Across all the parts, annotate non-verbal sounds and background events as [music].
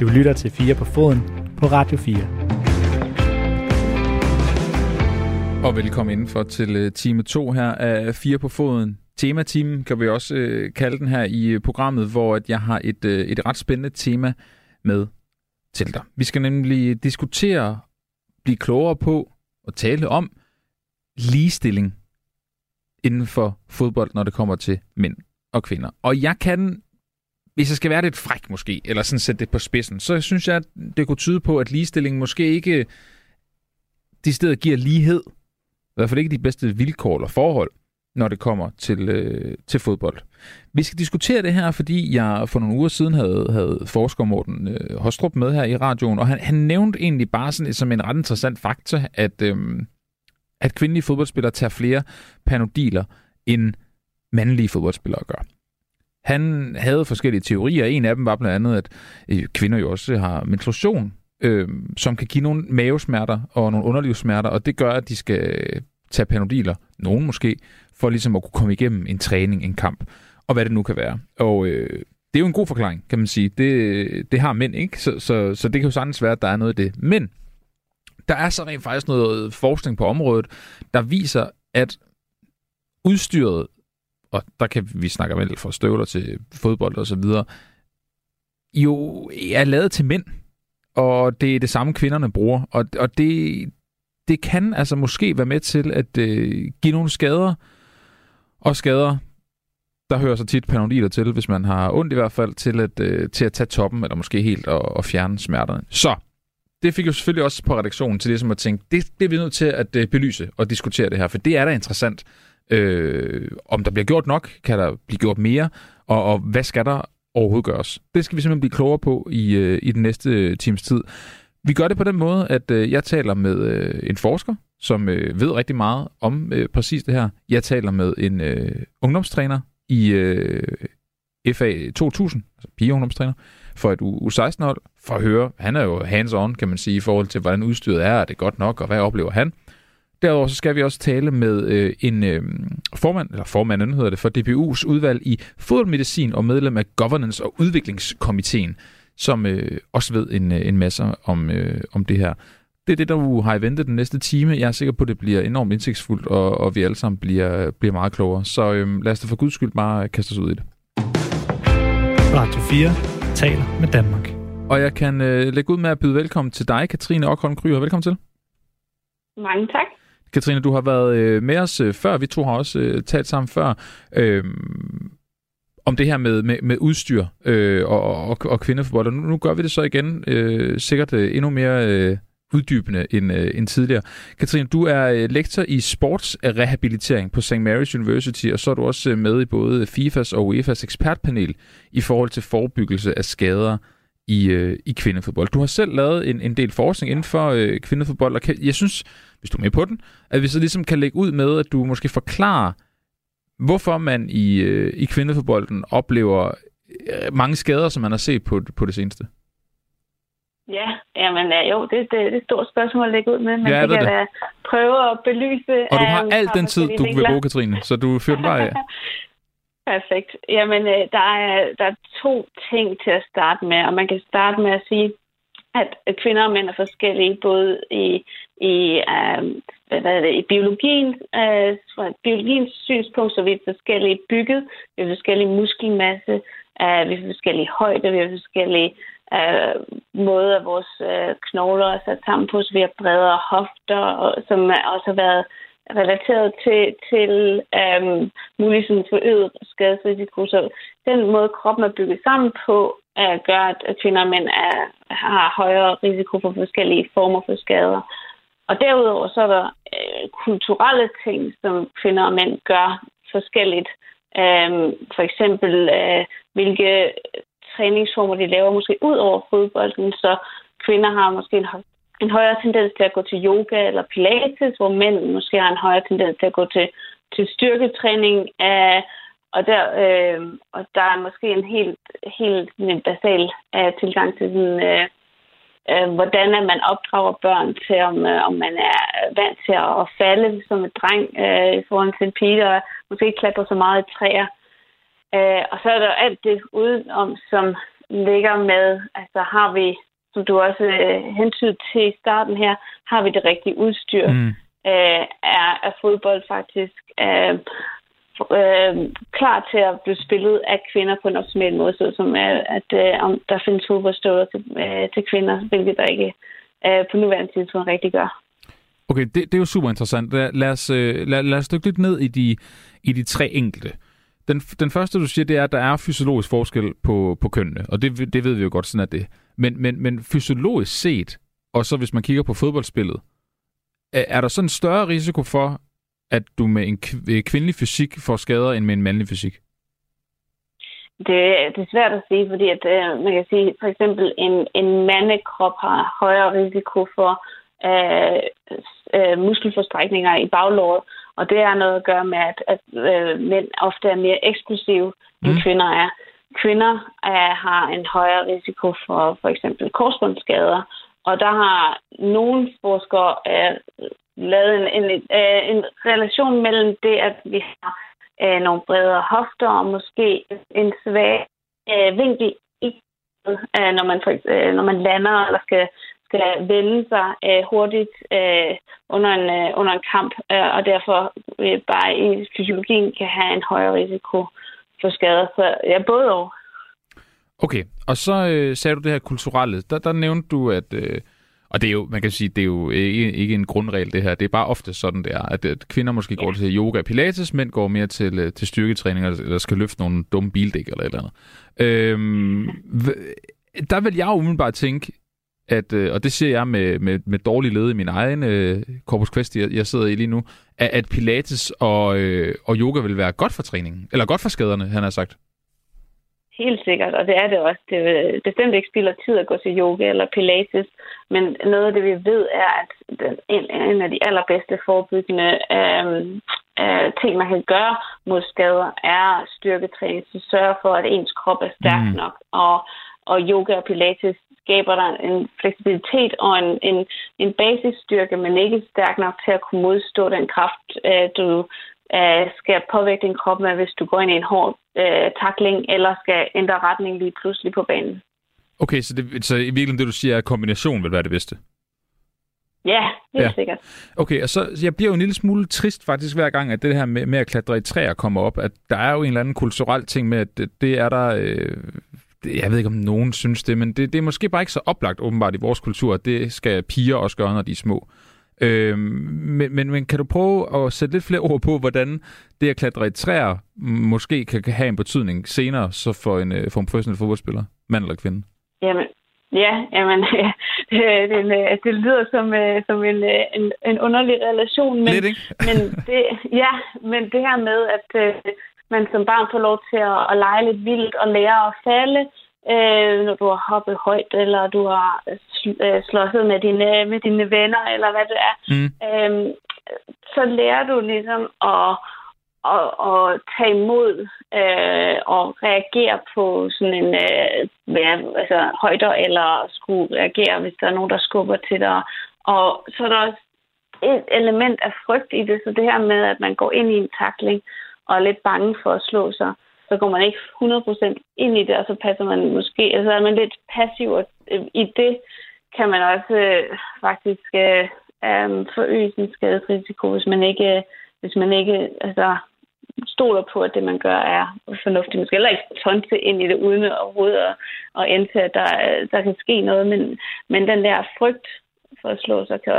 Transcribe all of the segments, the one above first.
Du lytter til 4 på foden på Radio 4. Og velkommen indenfor til øh, time 2 her af 4 på foden. Tematimen kan vi også øh, kalde den her i øh, programmet, hvor at jeg har et, øh, et ret spændende tema med til dig. Vi skal nemlig diskutere, blive klogere på og tale om ligestilling inden for fodbold, når det kommer til mænd og kvinder. Og jeg kan, hvis jeg skal være lidt fræk måske, eller sådan sætte det på spidsen, så synes jeg, at det kunne tyde på, at ligestilling måske ikke de steder giver lighed. I hvert fald ikke de bedste vilkår eller forhold, når det kommer til, øh, til fodbold. Vi skal diskutere det her, fordi jeg for nogle uger siden havde, havde forsker Morten øh, Hostrup med her i radioen, og han, han nævnte egentlig bare sådan, som en ret interessant fakta, at, øh, at kvindelige fodboldspillere tager flere panodiler, end mandlige fodboldspillere gør. Han havde forskellige teorier. En af dem var blandt andet, at øh, kvinder jo også har menstruation, øh, som kan give nogle mavesmerter og nogle underlivssmerter, og det gør, at de skal tage panodiler, nogen måske, for ligesom at kunne komme igennem en træning, en kamp, og hvad det nu kan være. Og øh, det er jo en god forklaring, kan man sige. Det, det har mænd ikke, så, så, så det kan jo sagtens være, at der er noget af det. Men der er så rent faktisk noget forskning på området, der viser, at udstyret, og der kan vi snakke om fra støvler til fodbold og så videre, jo er lavet til mænd, og det er det samme kvinderne bruger, og, og det, det kan altså måske være med til at øh, give nogle skader, og skader, der hører så tit panodiler til, hvis man har ondt i hvert fald, til at, øh, til at tage toppen, eller måske helt og, og fjerne smerterne. Så, det fik jo selvfølgelig også på redaktionen til det, som at tænke, det, det er vi nødt til at øh, belyse og diskutere det her, for det er da interessant. Øh, om der bliver gjort nok, kan der blive gjort mere, og, og hvad skal der overhovedet gøres? Det skal vi simpelthen blive klogere på i, øh, i den næste øh, times tid. Vi gør det på den måde, at øh, jeg taler med øh, en forsker, som øh, ved rigtig meget om øh, præcis det her. Jeg taler med en øh, ungdomstræner i øh, FA 2000, altså pigeungdomstræner, for et U16-hold, for at høre, han er jo hands-on, kan man sige, i forhold til, hvordan udstyret er, er det godt nok, og hvad oplever han? Derudover så skal vi også tale med øh, en øh, formand, eller formanden hedder det, for DBU's udvalg i fodboldmedicin og medlem af Governance- og Udviklingskomiteen, som øh, også ved en, øh, en masse om, øh, om det her. Det er det, der har i vente den næste time. Jeg er sikker på, at det bliver enormt indsigtsfuldt, og, og vi alle sammen bliver, bliver meget klogere. Så øh, lad os da for guds skyld bare kaste os ud i det. Radio 4 taler med Danmark. Og jeg kan øh, lægge ud med at byde velkommen til dig, Katrine Okholm Kryer. Velkommen til. Mange tak. Katrine, du har været øh, med os øh, før. Vi to har også øh, talt sammen før. Øh, om det her med, med, med udstyr øh, og, og, og kvindefodbold. Og nu, nu gør vi det så igen, øh, sikkert øh, endnu mere øh, uddybende end, øh, end tidligere. Katrine, du er øh, lektor i sportsrehabilitering på St. Mary's University, og så er du også øh, med i både FIFAs og UEFAs ekspertpanel i forhold til forebyggelse af skader i, øh, i kvindefodbold. Du har selv lavet en, en del forskning inden for øh, kvindefodbold, og kan, jeg synes, hvis du er med på den, at vi så ligesom kan lægge ud med, at du måske forklarer, hvorfor man i, øh, i kvindefodbolden oplever øh, mange skader, som man har set på, på det seneste. Ja, jamen ja, jo, det, det, det er et stort spørgsmål at lægge ud med, men Ja, det kan det. da prøve at belyse. Og du har øhm, al den tid, du vil bruge, Katrine, så du fyrer den bare af. [laughs] Perfekt. Jamen, øh, der er, der er to ting til at starte med, og man kan starte med at sige, at kvinder og mænd er forskellige, både i, i, øh, hvad er det, i biologien, øh, fra biologiens synspunkt, så vi er forskellige bygget, vi har forskellige muskelmasse, øh, vi har forskellige højder, vi har forskellige øh, måder, vores øh, knogler er sat sammen på, så vi har bredere hofter, og, som også har været relateret til, til øhm, mulig sådan forøget skadesrisiko. Så den måde, kroppen er bygget sammen på, øh, gør, at kvinder og mænd er, har højere risiko for forskellige former for skader. Og derudover så er der øh, kulturelle ting, som kvinder og mænd gør forskelligt. Øh, for eksempel, øh, hvilke træningsformer de laver, måske ud over fodbolden, så kvinder har måske en en højere tendens til at gå til yoga eller pilates, hvor mænd måske har en højere tendens til at gå til, til styrketræning. Øh, og, der, øh, og der er måske en helt, helt en basal øh, tilgang til sådan, øh, øh, hvordan at man opdrager børn til, om, øh, om man er vant til at falde som en dreng øh, i forhold til en pige, der måske ikke klatrer så meget i træer. Øh, og så er der alt det udenom, som ligger med, altså har vi, som du også øh, hentyd til i starten her, har vi det rigtige udstyr? Mm. Øh, er, er fodbold faktisk øh, øh, klar til at blive spillet af kvinder på en optimal måde, så som er, at øh, om der findes fodboldstøvler til, øh, til kvinder, hvilket der ikke øh, på nuværende tidspunkt rigtig gør. Okay, det, det er jo super interessant. Lad, lad, os, øh, lad, lad os dykke lidt ned i de, i de tre enkelte. Den, den første, du siger, det er, at der er fysiologisk forskel på, på kønnene, og det, det ved vi jo godt, sådan at det. Men, men, men fysiologisk set, og så hvis man kigger på fodboldspillet, er, er der sådan en større risiko for, at du med en kvindelig fysik får skader end med en mandlig fysik? Det, det er svært at sige, fordi at, øh, man kan sige, for eksempel en, en mandekrop har højere risiko for øh, øh, muskelforstrækninger i baglåret, og det har noget at gøre med, at, at øh, mænd ofte er mere eksplosive, end mm. kvinder er. Kvinder er, har en højere risiko for for eksempel korsbåndsskader, og der har nogle forskere øh, lavet en, en, øh, en relation mellem det, at vi har øh, nogle bredere hofter og måske en svag øh, vinkel i, øh, når, man for, øh, når man lander eller skal skal vende sig øh, hurtigt øh, under, en, øh, under en kamp, øh, og derfor øh, bare i fysiologien kan have en højere risiko for skader. Så ja, både og. Okay, og så øh, sagde du det her kulturelle. Der, der nævnte du, at... Øh, og det er jo, man kan sige, det er jo øh, ikke, ikke en grundregel, det her. Det er bare ofte sådan, det er, at, at kvinder måske ja. går til yoga og pilates, mænd går mere til, øh, til styrketræning, eller skal løfte nogle dumme bildæk eller et eller andet. Øhm, der vil jeg umiddelbart tænke, at, øh, og det ser jeg med, med, med dårlig led i min egen øh, Corpus Christi, jeg, jeg sidder i lige nu, at, at pilates og, øh, og yoga vil være godt for træningen, eller godt for skaderne, han har sagt. Helt sikkert, og det er det også. Det er bestemt ikke spilder tid at gå til yoga eller pilates, men noget af det, vi ved, er, at en, en af de allerbedste forebyggende øh, øh, ting, man kan gøre mod skader, er styrketræning. Så sørge for, at ens krop er stærk mm. nok, og, og yoga og pilates skaber der en fleksibilitet og en, en, en basisstyrke, men ikke stærk nok til at kunne modstå den kraft, øh, du øh, skal påvirke din krop med, hvis du går ind i en hård øh, takling, eller skal ændre retning lige pludselig på banen. Okay, så, det, så i virkeligheden det, du siger, at kombination vil være det bedste? Ja, helt ja. sikkert. Okay, og så jeg bliver jo en lille smule trist faktisk hver gang, at det her med, med at klatre i træer kommer op, at der er jo en eller anden kulturel ting med, at det, det er der øh, jeg ved ikke, om nogen synes det, men det, det er måske bare ikke så oplagt åbenbart i vores kultur, at det skal piger også gøre, når de er små. Øhm, men, men, men kan du prøve at sætte lidt flere ord på, hvordan det at klatre i træer måske kan, have en betydning senere så for en, øh, for en professionel fodboldspiller, mand eller kvinde? Jamen, ja, jamen, ja, [laughs] det, det, det lyder som, øh, som en, øh, en, en underlig relation, men, Lidt, men [laughs] det, ja, men det her med, at man som barn får lov til at, at lege lidt vildt og lære at falde, øh, når du har hoppet højt, eller du har øh, slåsset med dine, med dine venner, eller hvad det er. Mm. Øh, så lærer du ligesom at, at, at tage imod øh, og reagere på sådan en øh, ja, altså, højder, eller skulle reagere, hvis der er nogen, der skubber til dig. Og så er der også et element af frygt i det, så det her med, at man går ind i en takling, og er lidt bange for at slå sig, så går man ikke 100% ind i det, og så passer man måske, altså er man lidt passiv, og øh, i det kan man også øh, faktisk øh, øh, forøge sin skadesrisiko, hvis man ikke, øh, hvis man ikke altså, stoler på, at det, man gør, er fornuftigt. Man skal heller ikke tonse ind i det, uden overhovedet at, at indse, at der, øh, der kan ske noget, men, men den der frygt for at slå sig, kan,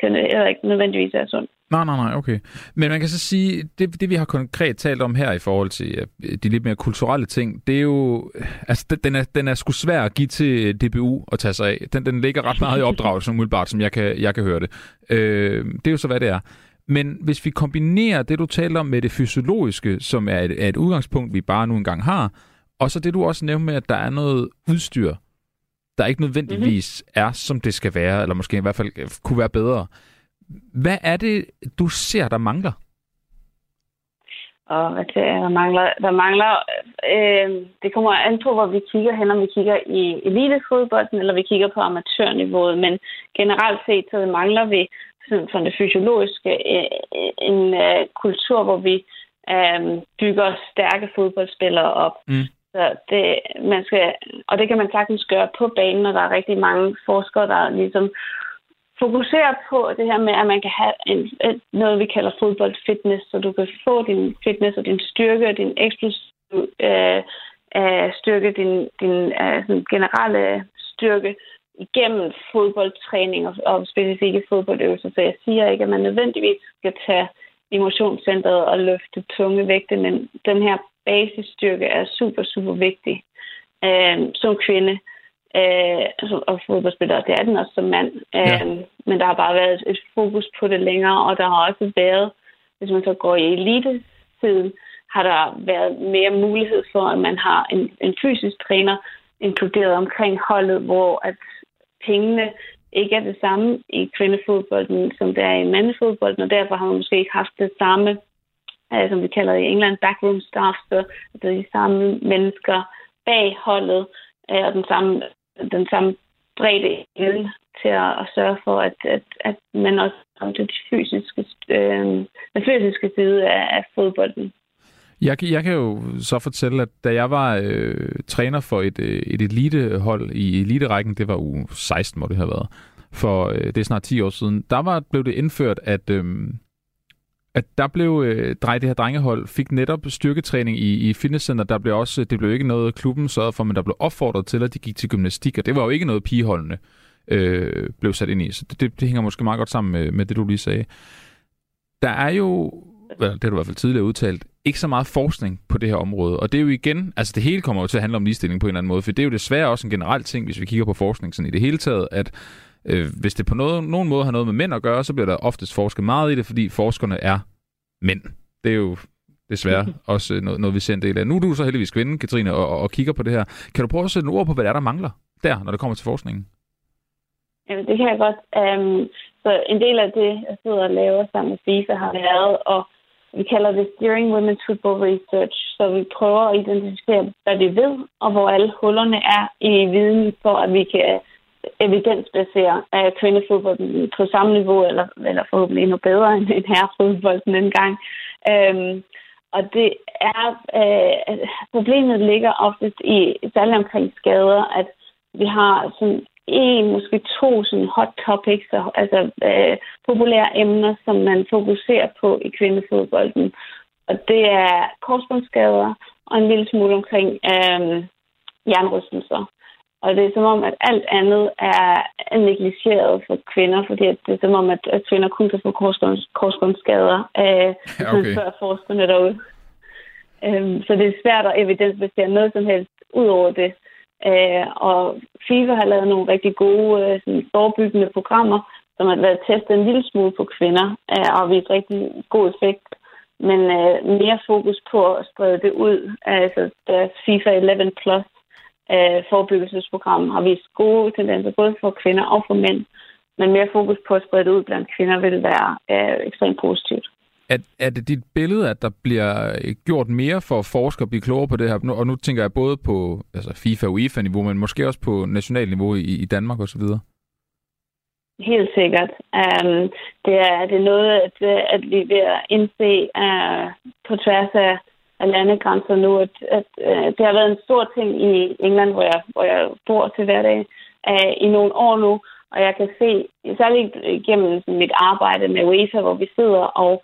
kan heller ikke nødvendigvis være sundt. Nej, nej, nej, okay. Men man kan så sige, det, det vi har konkret talt om her i forhold til øh, de lidt mere kulturelle ting, det er jo, øh, altså den er, den er sgu svær at give til DBU at tage sig af. Den, den ligger ret meget i opdragelsen umiddelbart, som jeg kan, jeg kan høre det. Øh, det er jo så, hvad det er. Men hvis vi kombinerer det, du taler om med det fysiologiske, som er et, er et udgangspunkt, vi bare nu engang har, og så det, du også nævner med, at der er noget udstyr, der ikke nødvendigvis mm-hmm. er, som det skal være, eller måske i hvert fald kunne være bedre. Hvad er det, du ser, der mangler? Og hvad det er, der mangler? Der mangler øh, det kommer an på, hvor vi kigger hen, om vi kigger i elitefodbolden, eller vi kigger på amatørniveauet. Men generelt set, så mangler vi sådan, fra det fysiologiske øh, en øh, kultur, hvor vi øh, bygger stærke fodboldspillere op. Mm. Så det, man skal, og det kan man sagtens gøre på banen, og der er rigtig mange forskere, der ligesom fokuserer på det her med, at man kan have en, noget, vi kalder fodboldfitness, så du kan få din fitness og din styrke og din eksplosiv øh, øh, styrke, din, din øh, sådan generelle styrke igennem fodboldtræning og, og specifikke fodboldøvelser. Så jeg siger ikke, at man nødvendigvis skal tage emotionscentret og løfte tunge vægte, men den her basisstyrke er super, super vigtig øh, som kvinde øh, og fodboldspiller. Det er den også som mand. Ja. Øh, men der har bare været et fokus på det længere, og der har også været, hvis man så går i elite-tiden, har der været mere mulighed for, at man har en, en fysisk træner inkluderet omkring holdet, hvor at pengene ikke er det samme i kvindefodbolden, som det er i mandefodbolden, og derfor har man måske ikke haft det samme, øh, som vi kalder i England, backroom staff, så det er de samme mennesker bag holdet, øh, og den samme, den samme bredde evne til at, at sørge for, at, at, at man også kommer til de fysiske, øh, den fysiske side af, af fodbolden. Jeg, jeg kan jo så fortælle, at da jeg var øh, træner for et, øh, et elitehold i eliterækken, det var u 16, må det have været, for øh, det er snart 10 år siden, der var, blev det indført, at, øh, at der blev øh, drej, det her drengehold fik netop styrketræning i, i fitnesscenter. Der blev også, det blev ikke noget, klubben sørgede for, men der blev opfordret til, at de gik til gymnastik, og det var jo ikke noget, pigeholdene øh, blev sat ind i. Så det, det, det hænger måske meget godt sammen med, med det, du lige sagde. Der er jo det har du i hvert fald tidligere udtalt, ikke så meget forskning på det her område. Og det er jo igen, altså det hele kommer jo til at handle om ligestilling på en eller anden måde, for det er jo desværre også en generel ting, hvis vi kigger på forskning sådan i det hele taget, at øh, hvis det på noget, nogen måde har noget med mænd at gøre, så bliver der oftest forsket meget i det, fordi forskerne er mænd. Det er jo desværre [laughs] også noget, noget vi ser en del af. Nu er du så heldigvis kvinde, Katrine, og, og, og kigger på det her. Kan du prøve at sætte en ord på, hvad der er, der mangler der, når det kommer til forskningen? Jamen, det kan jeg godt. Um, så en del af det, jeg sidder og laver sammen med FIFA, har været at vi kalder det Steering Women's Football Research, så vi prøver at identificere, hvad vi ved, og hvor alle hullerne er i viden, for at vi kan evidensbasere uh, kvindefodbold på samme niveau, eller, eller forhåbentlig endnu bedre end, end herrefodbold den anden gang. Øhm, og det er, øh, problemet ligger oftest i, særligt omkring skader, at vi har sådan en, måske to sådan hot topics, altså øh, populære emner, som man fokuserer på i kvindefodbolden. Og det er korsbåndsskader og en lille smule omkring øh, jernrystelser. Og det er som om, at alt andet er negligeret for kvinder, fordi det er som om, at, at kvinder kun kan få korsbåndsskader øh, [laughs] okay. før forskerne derude. Øh, så det er svært at evidensbasere noget som helst ud over det. Øh, og FIFA har lavet nogle rigtig gode øh, sådan, forebyggende programmer, som har været testet en lille smule på kvinder, øh, og vist rigtig god effekt. Men øh, mere fokus på at sprede det ud. Altså deres FIFA 11 Plus øh, forebyggelsesprogram har vist gode tendenser, både for kvinder og for mænd. Men mere fokus på at sprede det ud blandt kvinder vil være øh, ekstremt positivt. Er, er det dit billede, at der bliver gjort mere for forskere at blive klogere på det her? Og nu tænker jeg både på altså FIFA og UEFA-niveau, men måske også på national niveau i, i Danmark osv.? Helt sikkert. Um, det, er, det er noget, at, at vi ved at indse uh, på tværs af, af landegrænser nu, at, at uh, det har været en stor ting i England, hvor jeg, hvor jeg bor til hverdag, uh, i nogle år nu, og jeg kan se, særligt gennem mit arbejde med UEFA, hvor vi sidder og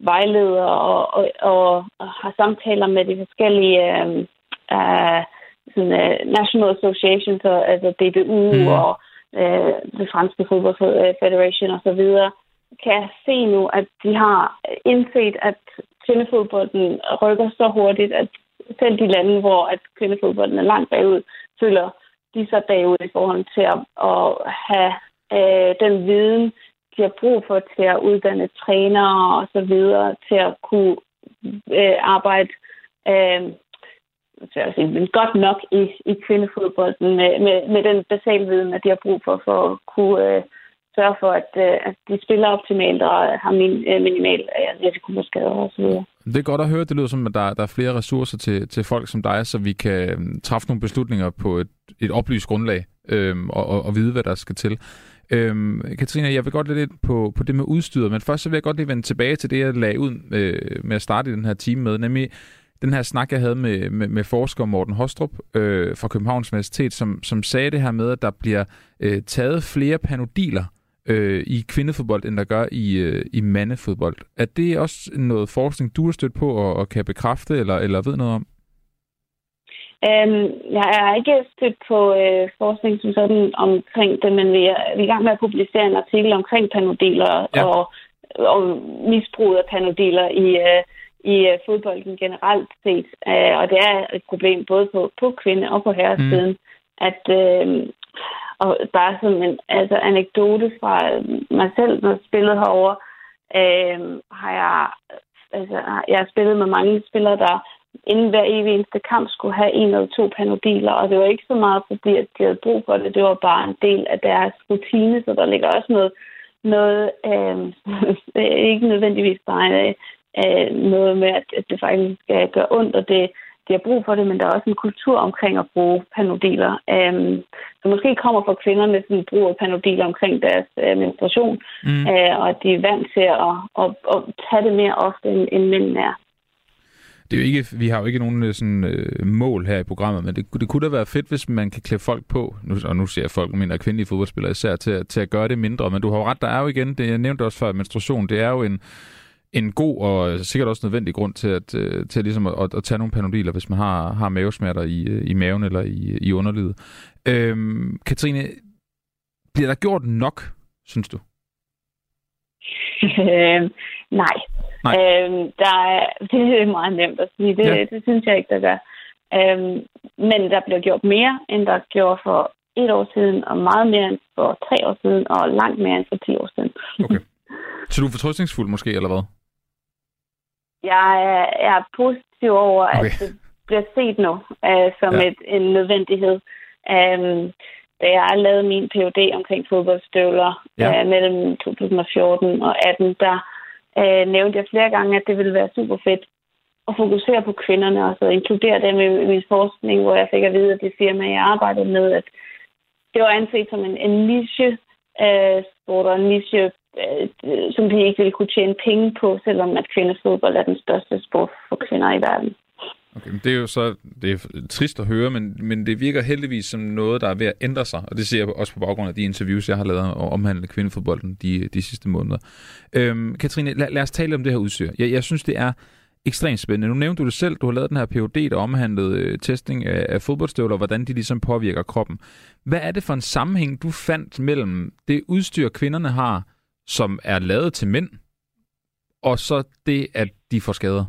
vejleder og, og, og, og har samtaler med de forskellige uh, uh, sådan, uh, national associations, altså DBU mm. og uh, det franske fodbold federation osv., kan jeg se nu, at de har indset, at kvindefodbolden rykker så hurtigt, at selv de lande, hvor at kvindefodbolden er langt bagud, føler de så bagud i forhold til at, at have øh, den viden, de har brug for til at uddanne trænere og så videre, til at kunne øh, arbejde øh, jeg sige, men godt nok i, i kvindefodbolden med, med, med den basale viden, at de har brug for, for at kunne øh, sørge for, at, øh, at de spiller optimalt og har min, øh, minimal øh, risiko for skader osv. så. Det er godt at høre. Det lyder som, at der, der er flere ressourcer til, til folk som dig, så vi kan træffe nogle beslutninger på et, et oplyst grundlag øhm, og, og, og vide, hvad der skal til. Øhm, Katrine, jeg vil godt lidt på, på det med udstyret, men først så vil jeg godt lige vende tilbage til det, jeg lagde ud øh, med at starte i den her time med, nemlig den her snak, jeg havde med, med, med forsker Morten Hostrup øh, fra Københavns Universitet, som, som sagde det her med, at der bliver øh, taget flere panodiler øh, i kvindefodbold, end der gør i, øh, i mandefodbold. Er det også noget forskning, du har stødt på og, og kan bekræfte, eller, eller ved noget om? Um, jeg er ikke stødt på øh, forskning som sådan omkring det, men vi er, vi er i gang med at publicere en artikel omkring panodiler ja. og, og misbrug af panodiler i, øh, i øh, fodbolden generelt set. Uh, og det er et problem både på, på kvinde- og på herresiden, mm. at øh, og bare som en altså, anekdote fra øh, mig selv, når jeg spillede herovre, øh, har jeg, altså, jeg har spillet med mange spillere, der inden hver evig eneste kamp skulle have en eller to panodiler, og det var ikke så meget, fordi at de havde brug for det. Det var bare en del af deres rutine, så der ligger også noget, noget [laughs] øh, ikke nødvendigvis bare øh, øh noget med, at, det faktisk øh, skal gøre ondt, og det, de har brug for det, men der er også en kultur omkring at bruge panodiler. Øhm, så måske kommer fra kvinderne sådan brug af panodiler omkring deres øh, menstruation, mm. øh, og at de er vant til at, at, at tage det mere ofte, end, end mænd er. Det er jo ikke, vi har jo ikke nogen øh, sådan, øh, mål her i programmet, men det, det kunne da være fedt, hvis man kan klæde folk på, nu, og nu siger jeg folk, mener kvindelige fodboldspillere især, til, til at gøre det mindre. Men du har jo ret, der er jo igen, det jeg nævnte også før, menstruation, det er jo en, en god og sikkert også nødvendig grund til at, øh, til ligesom at, at, at tage nogle panodiler, hvis man har, har mavesmerter i, øh, i maven eller i, i underlivet. Øhm, Katrine, bliver der gjort nok, synes du? Øh, nej. nej. Øhm, der er, [laughs] det er meget nemt at sige. Det, ja. det synes jeg ikke, der gør. Øhm, men der bliver gjort mere, end der gjorde for et år siden, og meget mere end for tre år siden, og langt mere end for ti år siden. Okay. [laughs] Så du er fortrøstningsfuld måske, eller hvad? Jeg er, jeg er positiv over, okay. at det bliver set nu uh, som ja. et, en nødvendighed. Um, da jeg lavede min PhD omkring fodboldstøvler ja. uh, mellem 2014 og 18, der uh, nævnte jeg flere gange, at det ville være super fedt at fokusere på kvinderne og så inkludere dem i, i min forskning, hvor jeg fik at vide, at det firma, jeg arbejdede med, at det var anset som en, en niche Øh, uh, sport en niche øh, som vi ikke ville kunne tjene penge på, selvom at kvindefodbold er den største sport for kvinder i verden. Okay, men det er jo så det er trist at høre, men, men det virker heldigvis som noget, der er ved at ændre sig, og det ser jeg også på baggrund af de interviews, jeg har lavet og omhandlet kvindefodbolden de, de sidste måneder. Øhm, Katrine, lad, lad os tale om det her udstyr. Jeg, jeg synes, det er ekstremt spændende. Nu nævnte du det selv, du har lavet den her PhD, der omhandlede øh, testing af, af fodboldstøvler, og hvordan de ligesom påvirker kroppen. Hvad er det for en sammenhæng, du fandt mellem det udstyr, kvinderne har, som er lavet til mænd, og så det, at de får skader?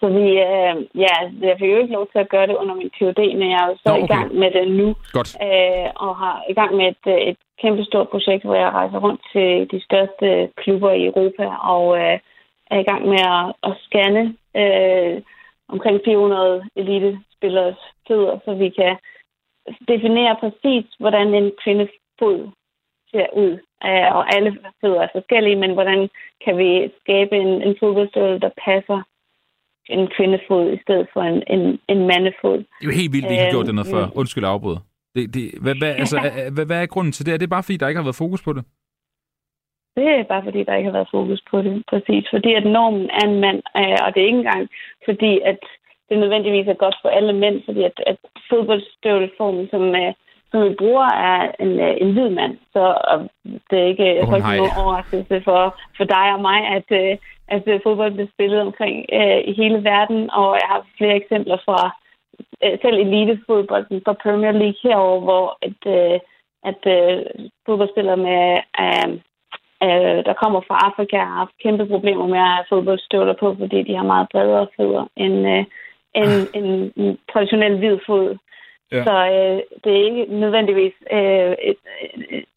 Så vi, øh, ja, jeg fik jo ikke lov til at gøre det under min PhD, men jeg er jo så Nå, okay. i gang med det nu. Godt. Øh, og har i gang med et, øh, et kæmpe stort projekt, hvor jeg rejser rundt til de største klubber i Europa, og øh, er i gang med at, at scanne øh, omkring 400 elitespillers fødder, så vi kan definere præcis, hvordan en kvindefod ser ud. Øh, og alle fødder er forskellige, men hvordan kan vi skabe en, en fodboldstøvle, der passer en kvindefod i stedet for en, en, en mandefod. Det er jo helt vildt, vi har gjort det noget før. Øh, Undskyld afbrud. Det, det, hvad, hvad, altså, [laughs] hvad, hvad er grunden til det? Er det bare fordi, der ikke har været fokus på det? Det er bare fordi, der ikke har været fokus på det. Præcis. Fordi at normen er en mand, øh, og det er ikke engang fordi, at det nødvendigvis er godt for alle mænd, fordi at, at fodboldstøvleformen, som, som vi bruger, er en, øh, en hvid mand. Så det er ikke, oh, nogen overraskelse for, for dig og mig, at, øh, at fodbold bliver spillet omkring uh, i hele verden, og jeg har flere eksempler fra uh, selv elitefodbolden fra Premier League herover, hvor at, uh, at uh, fodboldspillere med, uh, uh, der kommer fra Afrika har haft kæmpe problemer med at have fodboldstøvler på, fordi de har meget bredere fødder end, uh, end en, en traditionel hvid fod. Ja. Så øh, det er ikke nødvendigvis øh, et,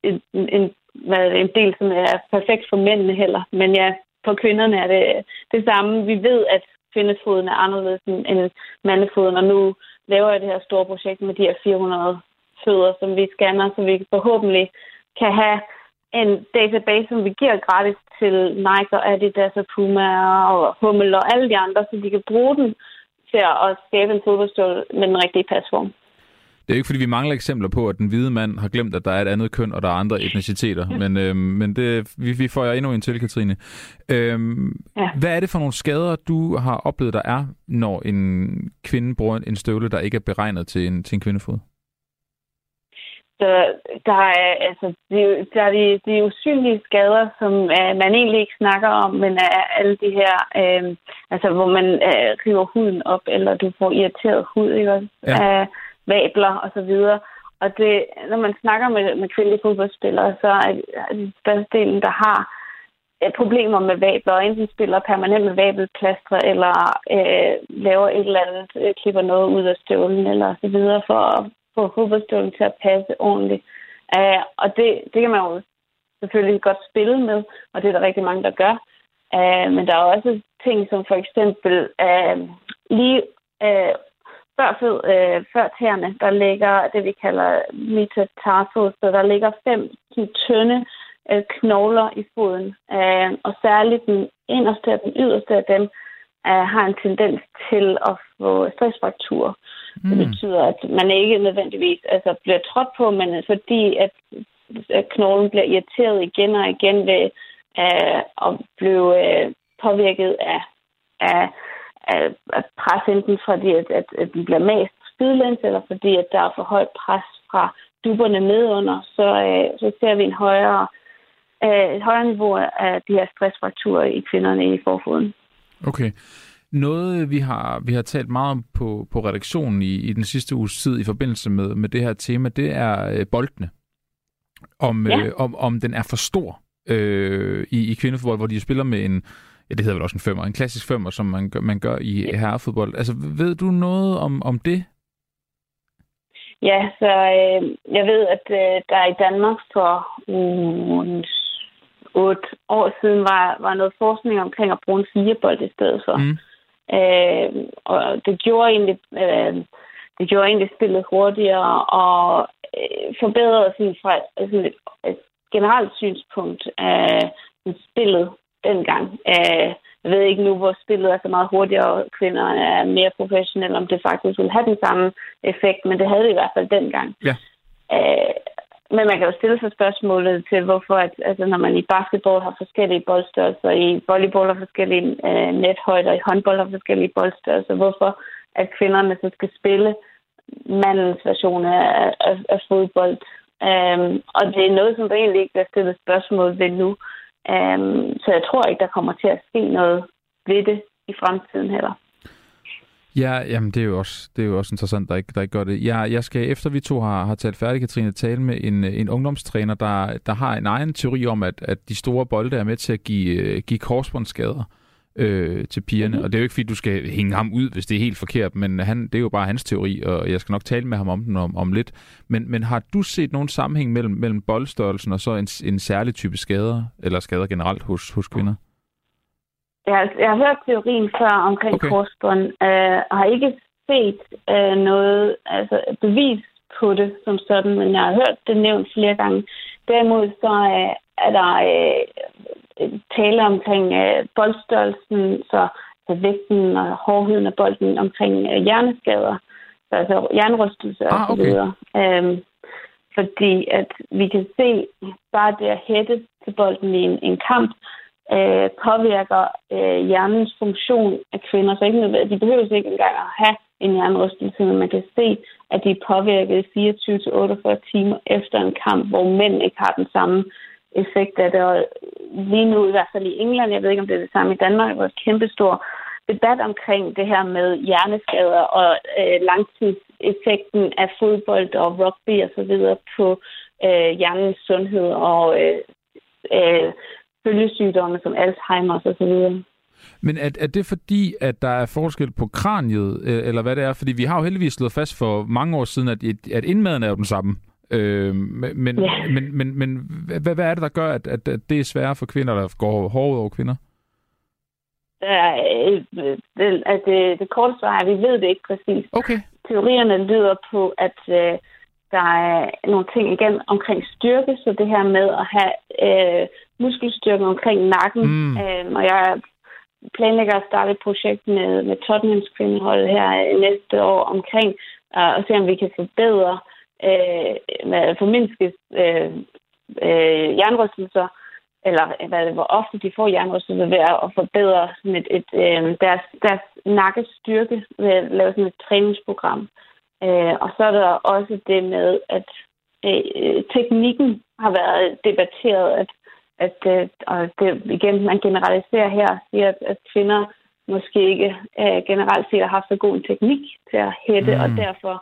et, en, hvad, en del, som er perfekt for mændene heller. Men ja, for kvinderne er det det samme. Vi ved, at kvindefoden er anderledes end mandefoden, og nu laver jeg det her store projekt med de her 400 fødder, som vi scanner, så vi forhåbentlig kan have en database, som vi giver gratis til Nike og Adidas og Puma og Hummel og alle de andre, så de kan bruge den til at skabe en fodboldstål med den rigtige pasform. Det er ikke, fordi vi mangler eksempler på, at den hvide mand har glemt, at der er et andet køn, og der er andre etniciteter. Men, øhm, men det, vi, vi får jer endnu en til, Katrine. Øhm, ja. Hvad er det for nogle skader, du har oplevet, der er, når en kvinde bruger en støvle, der ikke er beregnet til en, til en kvindefod? Så der er, altså, det, der er de, de usynlige skader, som uh, man egentlig ikke snakker om, men er alle de her, uh, altså hvor man uh, river huden op, eller du får irriteret hud, ikke også? Ja. Uh, vabler og så videre. Og det, når man snakker med, med kvindelige fodboldspillere, så er det størstedelen, der har problemer med vabler, og enten spiller permanent med vabelplastre, eller øh, laver et eller andet, øh, klipper noget ud af støvlen, eller så videre, for at få fodboldstøvlen til at passe ordentligt. Uh, og det, det kan man jo selvfølgelig godt spille med, og det er der rigtig mange, der gør. Uh, men der er også ting som for eksempel uh, lige uh, før, fed, uh, før tæerne, der ligger det, vi kalder metatarsal, så der ligger fem tynde uh, knogler i foden. Uh, og særligt den inderste og den yderste af dem uh, har en tendens til at få stressfrakturer. Mm. Det betyder, at man ikke nødvendigvis altså, bliver trådt på, men fordi at, at knoglen bliver irriteret igen og igen ved uh, at blive uh, påvirket af, af, af, af pres, enten fordi at, at, at den bliver mast sidelæns, eller fordi at der er for højt pres fra duberne nedunder, så, uh, så ser vi en højere, uh, et højere niveau af de her stressfrakturer i kvinderne i forfoden. Okay. Noget, vi har, vi har talt meget om på, på redaktionen i, i den sidste uges tid i forbindelse med, med det her tema, det er øh, boldene. Om, ja. øh, om, om den er for stor øh, i, i kvindefodbold, hvor de spiller med en, ja, det hedder vel også en femmer, en klassisk femmer, som man gør, man gør i ja. herrefodbold. Altså, ved du noget om, om det? Ja, så øh, jeg ved, at øh, der i Danmark for uh, otte år siden var, var noget forskning omkring at bruge en firebold i stedet for. Mm. Øh, og det gjorde egentlig, øh, det gjorde egentlig spillet hurtigere og øh, forbedrede sådan fra sådan et, et generelt synspunkt af spillet dengang. Øh, jeg ved ikke nu, hvor spillet er så meget hurtigere, og kvinder er mere professionelle, om det faktisk vil have den samme effekt, men det havde det i hvert fald dengang. Ja. Øh, men man kan jo stille sig spørgsmålet til, hvorfor, at, altså, når man i basketball har forskellige boldstørrelser, i volleyball har forskellige øh, nethøjder, i håndbold har forskellige boldstørrelser, hvorfor at kvinderne så skal spille mandens version af, af, af fodbold. Um, og det er noget, som der egentlig ikke bliver stillet spørgsmål ved nu. Um, så jeg tror ikke, der kommer til at ske noget ved det i fremtiden heller. Ja, jamen det er jo også, det er jo også interessant, der ikke, der ikke gør det. Jeg, jeg skal, efter vi to har, har talt færdigt, Katrine, tale med en, en ungdomstræner, der, der har en egen teori om, at, at de store bolde er med til at give, give korsbåndsskader øh, til pigerne. Mm-hmm. Og det er jo ikke, fordi du skal hænge ham ud, hvis det er helt forkert, men han, det er jo bare hans teori, og jeg skal nok tale med ham om den om, om lidt. Men, men har du set nogen sammenhæng mellem, mellem boldstørrelsen og så en, en særlig type skader, eller skader generelt hos, hos kvinder? Jeg har, jeg har hørt teorien før omkring okay. korsbånd, øh, og har ikke set øh, noget altså bevis på det som sådan, men jeg har hørt det nævnt flere gange. Derimod så øh, er der øh, tale omkring øh, boldstørrelsen, så, så vægten og hårdheden af bolden omkring øh, hjerneskader, så, altså hjernerystelse ah, okay. og så videre. Øh, fordi at vi kan se bare det at hætte til bolden i en, en kamp, øh, påvirker øh, hjernens funktion af kvinder. Så ikke, de behøver ikke engang at have en hjernerystelse, men man kan se, at de er påvirket 24-48 timer efter en kamp, hvor mænd ikke har den samme effekt af det. Og lige nu, i hvert fald i England, jeg ved ikke, om det er det samme i Danmark, hvor et kæmpestor debat omkring det her med hjerneskader og øh, langtidseffekten af fodbold og rugby og så videre på øh, hjernens sundhed og øh, øh, følgesygdomme som Alzheimer og så videre. Men er, er det fordi, at der er forskel på kraniet, øh, eller hvad det er? Fordi vi har jo heldigvis slået fast for mange år siden, at, at indmaden er jo den samme. Øh, men, ja. men, men, men hvad, hvad er det, der gør, at, at, at det er sværere for kvinder, der går hårdt over kvinder? Ja, det, at det, det korte svar er, at vi ved det ikke præcis. Okay. Teorierne lyder på, at øh, der er nogle ting igen omkring styrke, så det her med at have øh, muskelstyrke omkring nakken. Mm. Øh, og jeg planlægger at starte et projekt med, med Tottenhams kvindehold her næste år omkring og, og se, om vi kan forbedre, øh, med, formindske øh, øh, jernrystelser, eller hvad, hvor ofte de får jernrystelser ved at forbedre sådan et, et, øh, deres, deres nakkestyrke ved at lave sådan et træningsprogram. Øh, og så er der også det med, at øh, teknikken har været debatteret, at, at øh, og det, igen, man generaliserer her, siger, at, at kvinder måske ikke øh, generelt set har haft så god en teknik til at hætte, mm. og derfor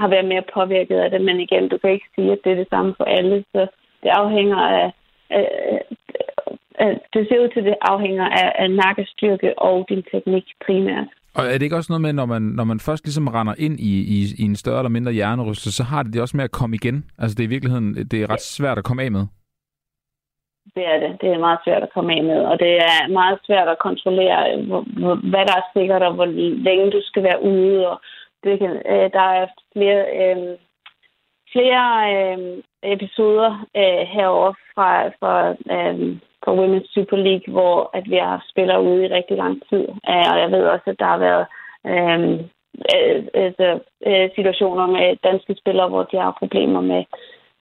har været mere påvirket af det. Men igen, du kan ikke sige, at det er det samme for alle, så det afhænger af, af, af det ser ud til, at det afhænger af, af nakkestyrke og din teknik primært. Og er det ikke også noget med, når man, når man først ligesom render ind i, i, i en større eller mindre hjernerystelse, så har det det også med at komme igen? Altså det er i virkeligheden det er ret svært at komme af med. Det er det. Det er meget svært at komme af med, og det er meget svært at kontrollere, hvad der er sikkert, og hvor længe du skal være ude. Og det kan, øh, der er flere, øh, flere øh, episoder øh, herover fra, fra, øh, fra Women's Super League, hvor at vi har spillere ude i rigtig lang tid. Øh, og jeg ved også, at der har været øh, øh, altså, øh, situationer med danske spillere, hvor de har problemer med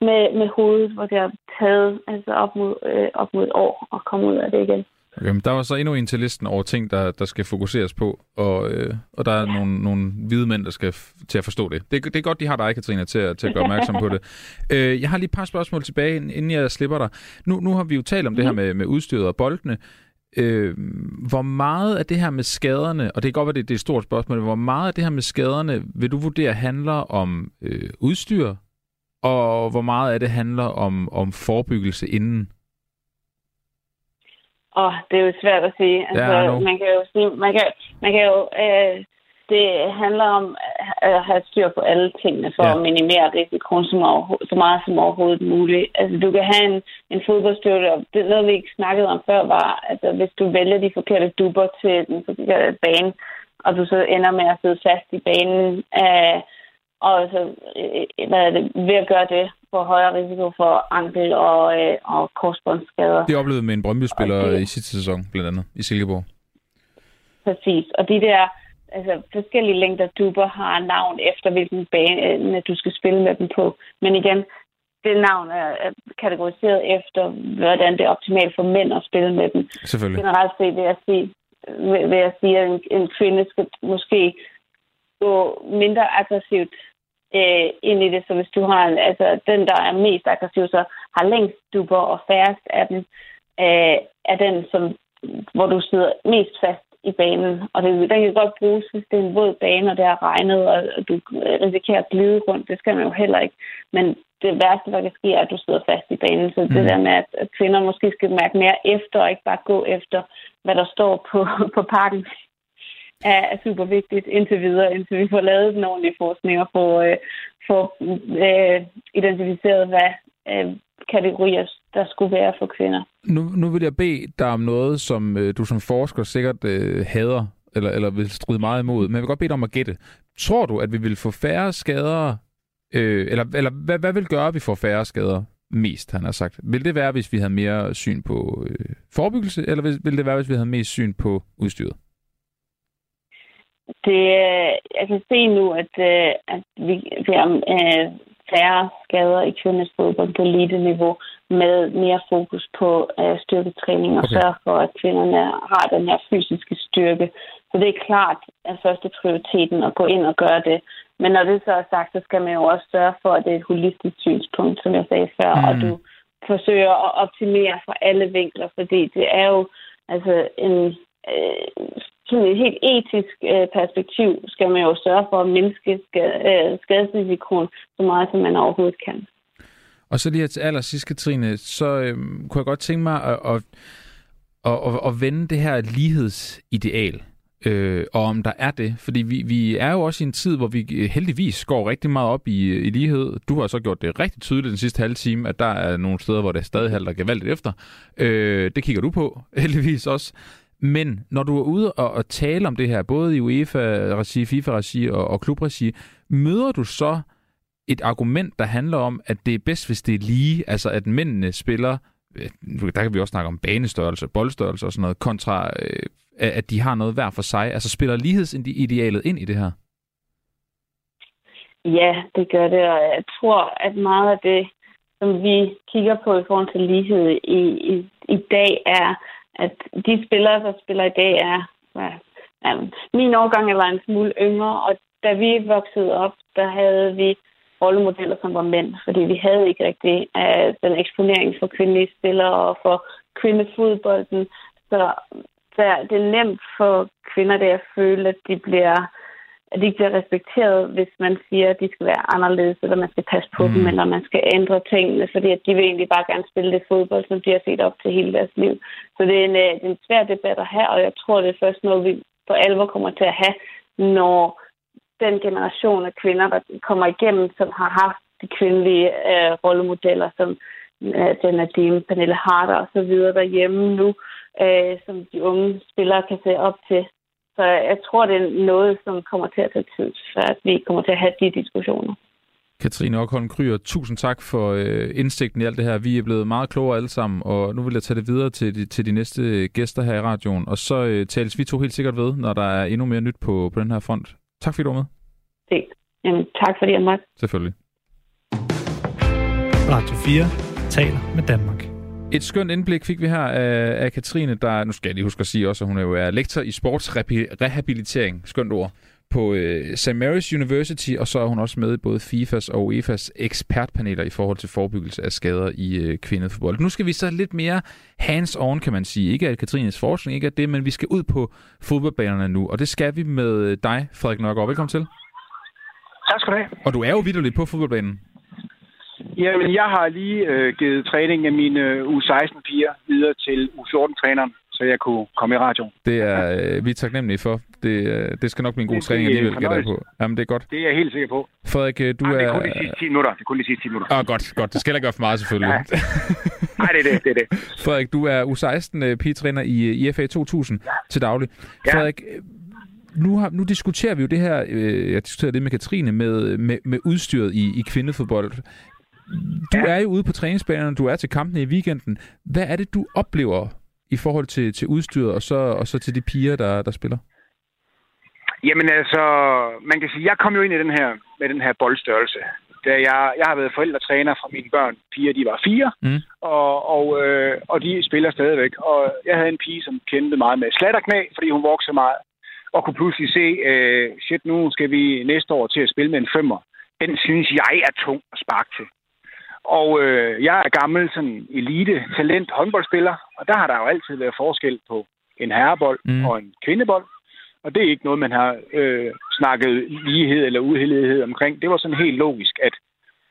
med, med hovedet, hvor det har taget altså op, mod, øh, op mod et år og komme ud af det igen. Okay, men der var så endnu en til listen over ting, der, der skal fokuseres på, og, øh, og der er ja. nogle, nogle hvide mænd, der skal f- til at forstå det. det. Det er godt, de har dig, Katrina, til at, til at gøre opmærksom på det. [laughs] Øh, jeg har lige et par spørgsmål tilbage, inden jeg slipper dig. Nu, nu har vi jo talt om mm. det her mhm. med, med udstyret og boldene. Øh, hvor meget af det her med skaderne, og det kan godt være, det, det er et stort spørgsmål, hvor meget af det her med skaderne vil du vurdere handler om øh, udstyr, og hvor meget af det handler om, om forebyggelse inden? Åh, oh, det er jo svært at sige. Altså, ja, man kan jo sige, man kan, man kan jo, øh, det handler om at have styr på alle tingene for ja. at minimere risikoen som så meget som overhovedet muligt. Altså, du kan have en, en fodboldstøtte, og det noget, vi ikke snakkede om før, var, at altså, hvis du vælger de forkerte dubber til den forkerte bane, og du så ender med at sidde fast i banen, øh, og så, øh, hvad er det, ved at gøre det, for højere risiko for ankel og, øh, og korsbåndsskader. Det oplevede med en Brøndby-spiller i sidste sæson, blandt andet, i Silkeborg. Præcis, og de der altså, forskellige længder duber har navn efter, hvilken bane du skal spille med dem på. Men igen, det navn er kategoriseret efter, hvordan det er optimalt for mænd at spille med dem. Selvfølgelig. Generelt set vil jeg sige, vil jeg sige at en, en kvinde skal måske gå mindre aggressivt øh, ind i det. Så hvis du har altså, den, der er mest aggressiv, så har længst duber og færrest af dem, øh, er den, som, hvor du sidder mest fast i banen. Og det, den kan godt bruges, hvis det er en våd bane, og det er regnet, og du risikerer at glide rundt. Det skal man jo heller ikke. Men det værste, der kan ske, er, at du sidder fast i banen. Så mm. det der med, at, at kvinder måske skal mærke mere efter, og ikke bare gå efter, hvad der står på, [laughs] på pakken, er super vigtigt indtil videre, indtil vi får lavet den ordentlige forskning og får, øh, får øh, identificeret, hvad øh, kategorier der skulle være for kvinder. Nu, nu vil jeg bede dig om noget, som øh, du som forsker sikkert øh, hader, eller, eller vil stride meget imod, men jeg vil godt bede dig om at gætte. Tror du, at vi vil få færre skader, øh, eller, eller hvad, hvad vil gøre, at vi får færre skader mest, han har sagt? Vil det være, hvis vi havde mere syn på øh, forebyggelse, eller vil, vil det være, hvis vi havde mest syn på udstyret? Det, jeg kan se nu, at, øh, at vi, vi har øh, færre skader i kvindes fodbold på elite-niveau med mere fokus på uh, styrketræning og okay. sørge for, at kvinderne har den her fysiske styrke. Så det er klart at første prioriteten at gå ind og gøre det. Men når det så er sagt, så skal man jo også sørge for, at det er et holistisk synspunkt, som jeg sagde før, mm. og du forsøger at optimere fra alle vinkler, fordi det er jo altså en øh, sådan et helt etisk øh, perspektiv skal man jo sørge for at mindske øh, skadesrisikoen så meget, som man overhovedet kan. Og så lige til allersidst, Katrine, så øh, kunne jeg godt tænke mig at, at, at, at, at vende det her lighedsideal, øh, og om der er det. Fordi vi, vi er jo også i en tid, hvor vi øh, heldigvis går rigtig meget op i, øh, i lighed. Du har så gjort det rigtig tydeligt den sidste halve time, at der er nogle steder, hvor det stadig halter gevaldigt efter. Øh, det kigger du på, [laughs] heldigvis også. Men når du er ude og, og tale om det her, både i UEFA-regi, FIFA-regi og, og klubregi, møder du så et argument, der handler om, at det er bedst, hvis det er lige, altså at mændene spiller, øh, der kan vi også snakke om banestørrelse, boldstørrelse og sådan noget, kontra øh, at de har noget hver for sig. Altså spiller lighedsidealet ind i det her? Ja, det gør det, og jeg tror, at meget af det, som vi kigger på i forhold til lighed i, i, i dag, er, at de spillere, der spiller i dag, er hvad, ja, min årgang eller en smule yngre, og da vi voksede op, der havde vi rollemodeller, som var mænd, fordi vi havde ikke rigtig uh, den eksponering for kvindelige spillere og for kvindefodbolden. Så så det er nemt for kvinder der at føle, at de bliver at de ikke bliver respekteret, hvis man siger, at de skal være anderledes, eller man skal passe på mm. dem, eller man skal ændre tingene, fordi at de vil egentlig bare gerne spille det fodbold, som de har set op til hele deres liv. Så det er en, øh, det er en svær debat at have, og jeg tror, det er først noget, vi for alvor kommer til at have, når den generation af kvinder, der kommer igennem, som har haft de kvindelige øh, rollemodeller, som øh, den Nadim, Pernille Harder og så videre derhjemme nu, øh, som de unge spillere kan se op til. Så jeg tror, det er noget, som kommer til at tage tid, at vi kommer til at have de diskussioner. Katrine Okholm Kryer, tusind tak for øh, indsigten i alt det her. Vi er blevet meget klogere alle sammen, og nu vil jeg tage det videre til de, til de næste gæster her i radioen. Og så øh, tales vi to helt sikkert ved, når der er endnu mere nyt på, på den her front. Tak fordi du var med. Det. Jamen, tak fordi jeg måtte. Selvfølgelig. Radio 4 taler med Danmark. Et skønt indblik fik vi her af, af Katrine, der, nu skal jeg lige huske at sige også, at hun er jo er lektor i sportsrehabilitering, skønt ord, på øh, St. Mary's University, og så er hun også med i både FIFAs og UEFAs ekspertpaneler i forhold til forebyggelse af skader i øh, kvindefodbold. Nu skal vi så lidt mere hands-on, kan man sige. Ikke af Katrines forskning, ikke af det, men vi skal ud på fodboldbanerne nu, og det skal vi med dig, Frederik Nørgaard. Velkommen til. Tak skal du have. Og du er jo vidderligt på fodboldbanen. Jamen, jeg har lige øh, givet træning af mine øh, U16-piger videre til U14-træneren, så jeg kunne komme i radioen. Det er øh, vi er taknemmelige for. Det, øh, det skal nok blive en god det, træning alligevel, gætter på. Jamen, det er godt. Det er jeg helt sikker på. Frederik, øh, du Ej, er... det er kun de sidste 10 minutter. Det er kun de sidste 10 minutter. Åh, oh, godt, godt. Det skal ikke gøre for meget, selvfølgelig. Nej, det er det, det er det. Frederik, du er U16-pigetræner i IFA 2000 ja. til daglig. Ja. Frederik, nu, har, nu diskuterer vi jo det her, øh, jeg diskuterer det med Katrine, med, med, med udstyret i, i kvindefodbold. Du ja. er jo ude på træningsbanerne, du er til kampene i weekenden. Hvad er det, du oplever i forhold til, til udstyret, og så, og så til de piger, der, der spiller? Jamen altså, man kan sige, jeg kom jo ind i den her, med den her boldstørrelse. Da jeg, jeg har været forældretræner fra mine børn. Piger, de var fire, mm. og, og, øh, og de spiller stadigvæk. Og jeg havde en pige, som kendte meget med slatterknæ, fordi hun voksede meget. Og kunne pludselig se, øh, shit, nu skal vi næste år til at spille med en femmer. Den synes jeg er tung at sparke til. Og øh, jeg er gammel sådan elite talent håndboldspiller, og der har der jo altid været forskel på en herrebold mm. og en kvindebold. Og det er ikke noget, man har øh, snakket lighed eller uheldighed omkring. Det var sådan helt logisk, at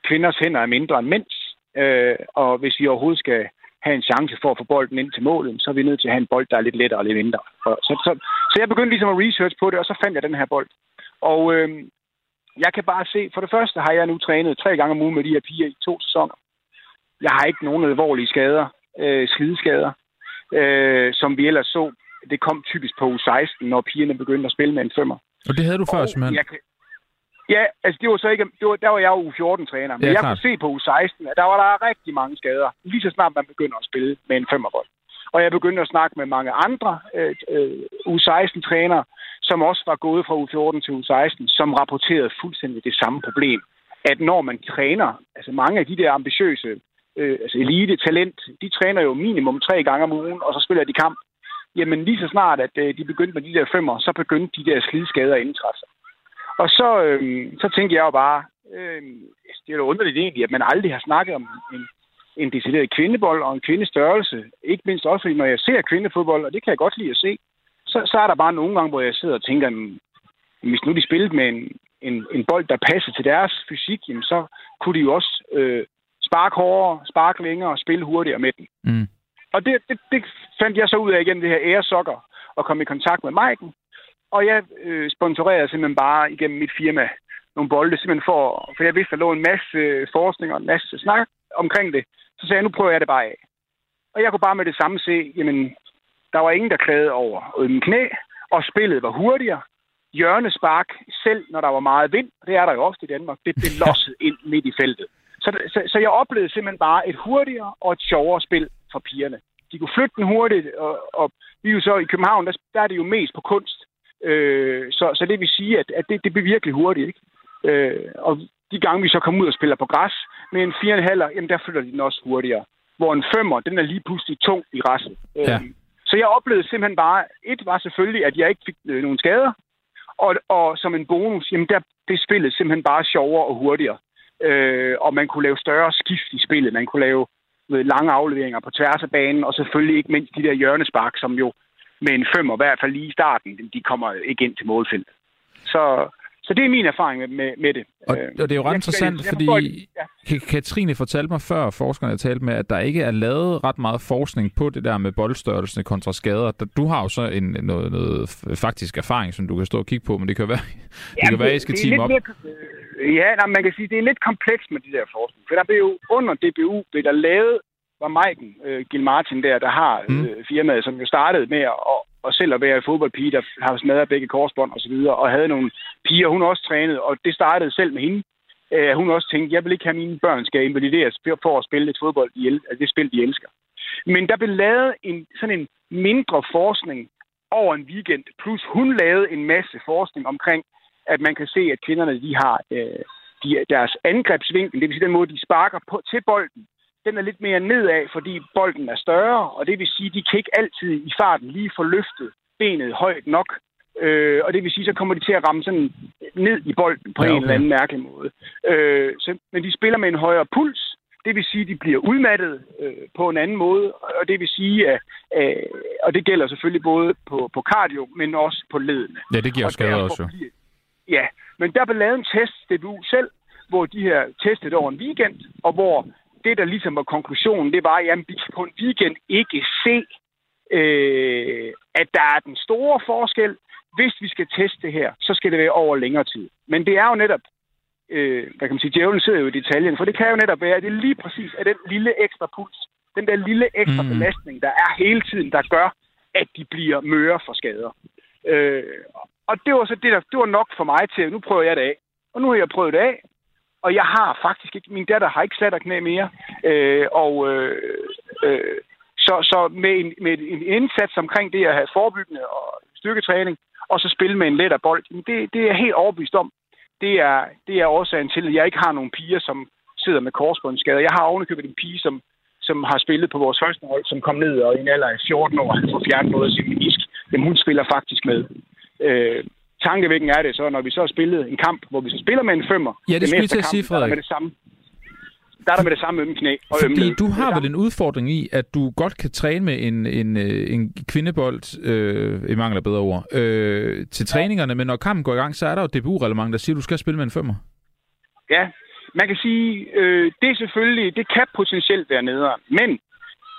kvinders hænder er mindre end mænds. Øh, og hvis vi overhovedet skal have en chance for at få bolden ind til målet, så er vi nødt til at have en bold, der er lidt lettere og lidt mindre. Så, så, så, så jeg begyndte ligesom at research på det, og så fandt jeg den her bold. Og øh, jeg kan bare se, for det første har jeg nu trænet tre gange om ugen med de her piger i to sæsoner. Jeg har ikke nogen alvorlige skader, øh, slideskader, øh, som vi ellers så. Det kom typisk på U16, når pigerne begyndte at spille med en femmer. Og det havde du før, simpelthen? Jeg kan, ja, altså det var så ikke, det var, der var jeg jo U14-træner. Men ja, jeg klart. kunne se på U16, at der var der rigtig mange skader. Lige så snart man begynder at spille med en femmerbold. Og jeg begyndte at snakke med mange andre øh, øh, U16-trænere, som også var gået fra U14 til U16, som rapporterede fuldstændig det samme problem. At når man træner, altså mange af de der ambitiøse, øh, altså elite, talent, de træner jo minimum tre gange om ugen, og så spiller de kamp. Jamen lige så snart, at øh, de begyndte med de der femmer, så begyndte de der slidskader at indtræffe sig. Og så, øh, så tænkte jeg jo bare, øh, det er jo underligt egentlig, at man aldrig har snakket om en, en decideret kvindebold og en kvindestørrelse. Ikke mindst også, fordi når jeg ser kvindefodbold, og det kan jeg godt lide at se, så, så er der bare nogle gange, hvor jeg sidder og tænker, hvis nu de spillede med en, en, en bold, der passer til deres fysik, jamen, så kunne de jo også øh, sparke hårdere, sparke længere og spille hurtigere med den. Mm. Og det, det, det fandt jeg så ud af igen, det her æresokker, og kom i kontakt med Maiken. Og jeg øh, sponsorerede simpelthen bare igennem mit firma nogle bolde, simpelthen for, for jeg vidste, der lå en masse forskning og en masse snak omkring det. Så sagde jeg, nu prøver jeg det bare af. Og jeg kunne bare med det samme se, jamen, der var ingen, der klagede over ømme knæ, og spillet var hurtigere. Hjørnespark, selv når der var meget vind, det er der jo ofte i Danmark, det blev [laughs] losset ind midt i feltet. Så, så, så jeg oplevede simpelthen bare et hurtigere og et sjovere spil for pigerne. De kunne flytte den hurtigt, og, og vi er jo så i København, der, der er det jo mest på kunst. Øh, så, så det vil sige, at, at det, det bliver virkelig hurtigt. Ikke? Øh, og de gange, vi så kommer ud og spiller på græs med en 4,5, jamen der flytter de den også hurtigere. Hvor en femmer, den er lige pludselig tung i græsset. Ja. Øh, så jeg oplevede simpelthen bare, et var selvfølgelig, at jeg ikke fik øh, nogen skader, og, og som en bonus, jamen der blev spillet simpelthen bare sjovere og hurtigere. Øh, og man kunne lave større skift i spillet. Man kunne lave ved, lange afleveringer på tværs af banen, og selvfølgelig ikke mindst de der hjørnespark, som jo med en femmer, i hvert fald lige i starten, de kommer ikke ind til målfeltet. Så, så det er min erfaring med, med, med det. Og, og det er jo ret jeg, interessant, jeg, jeg, fordi ja. Katrine fortalte mig før, forskerne jeg talte med, at der ikke er lavet ret meget forskning på det der med boldstørrelsen kontra skader. Du har jo så en, noget, noget faktisk erfaring, som du kan stå og kigge på, men det kan være, det ja, kan være, at I skal team op. Mere, ja, nej, man kan sige, det er lidt komplekst med de der forskning. For der blev jo under DBU, blev der lavet var Maiken øh, Gil Martin der, der har mm. øh, firmaet, som jo startede med at, og, selv at være fodboldpige, der har smadret begge korsbånd og så videre, og havde nogle piger, hun også trænede, og det startede selv med hende. Øh, hun også tænkte, jeg vil ikke have mine børn skal invalideres for at spille et fodbold, i el- altså det spil, de elsker. Men der blev lavet en, sådan en mindre forskning over en weekend, plus hun lavede en masse forskning omkring, at man kan se, at kvinderne de har øh, de, deres angrebsvinkel, det vil sige den måde, de sparker på, til bolden, den er lidt mere nedad, fordi bolden er større, og det vil sige, de kan ikke altid i farten lige få løftet benet højt nok. Øh, og det vil sige, så kommer de til at ramme sådan ned i bolden på ja, okay. en eller anden mærkelig måde. Øh, så, men de spiller med en højere puls, det vil sige, at de bliver udmattet øh, på en anden måde, og det vil sige, at, øh, og det gælder selvfølgelig både på, på cardio, men også på ledene. Ja, det giver skader også jo. Ja, men der blev lavet en test, det du selv, hvor de her testet over en weekend, og hvor det, der ligesom var konklusionen, det var, at vi kan på en weekend ikke se, øh, at der er den store forskel. Hvis vi skal teste det her, så skal det være over længere tid. Men det er jo netop, øh, hvad kan man sige, djævlen sidder jo i detaljen, for det kan jo netop være, at det lige præcis er den lille ekstra puls, den der lille ekstra mm. belastning, der er hele tiden, der gør, at de bliver møre for skader. Øh, og det var så det, der, det var nok for mig til, at nu prøver jeg det af. Og nu har jeg prøvet det af, og jeg har faktisk ikke, min datter har ikke knæ mere. Øh, og øh, øh, så, så med, en, med en indsats omkring det at have forebyggende og styrketræning, og så spille med en lettere bold, det, det er jeg helt overbevist om. Det er, det er årsagen til, at jeg ikke har nogen piger, som sidder med korsbåndsskader. Jeg har ovenikøbet en pige, som, som har spillet på vores første hold, som kom ned og i en alder af 14 år har fået fjernet noget af sin menisk. Jamen, hun spiller faktisk med. Øh, tankevækken er det så, når vi så har spillet en kamp, hvor vi så spiller med en femmer. Ja, det skulle jeg til at sige, Frederik. Der er med det samme der er der med det samme ømme knæ. Og Fordi ømme du har vel en udfordring i, at du godt kan træne med en, en, øh, en kvindebold, øh, i mangler bedre ord, øh, til træningerne, men når kampen går i gang, så er der jo et DBU-reglement, der siger, at du skal spille med en femmer. Ja, man kan sige, øh, det er selvfølgelig, det kan potentielt være nederen, men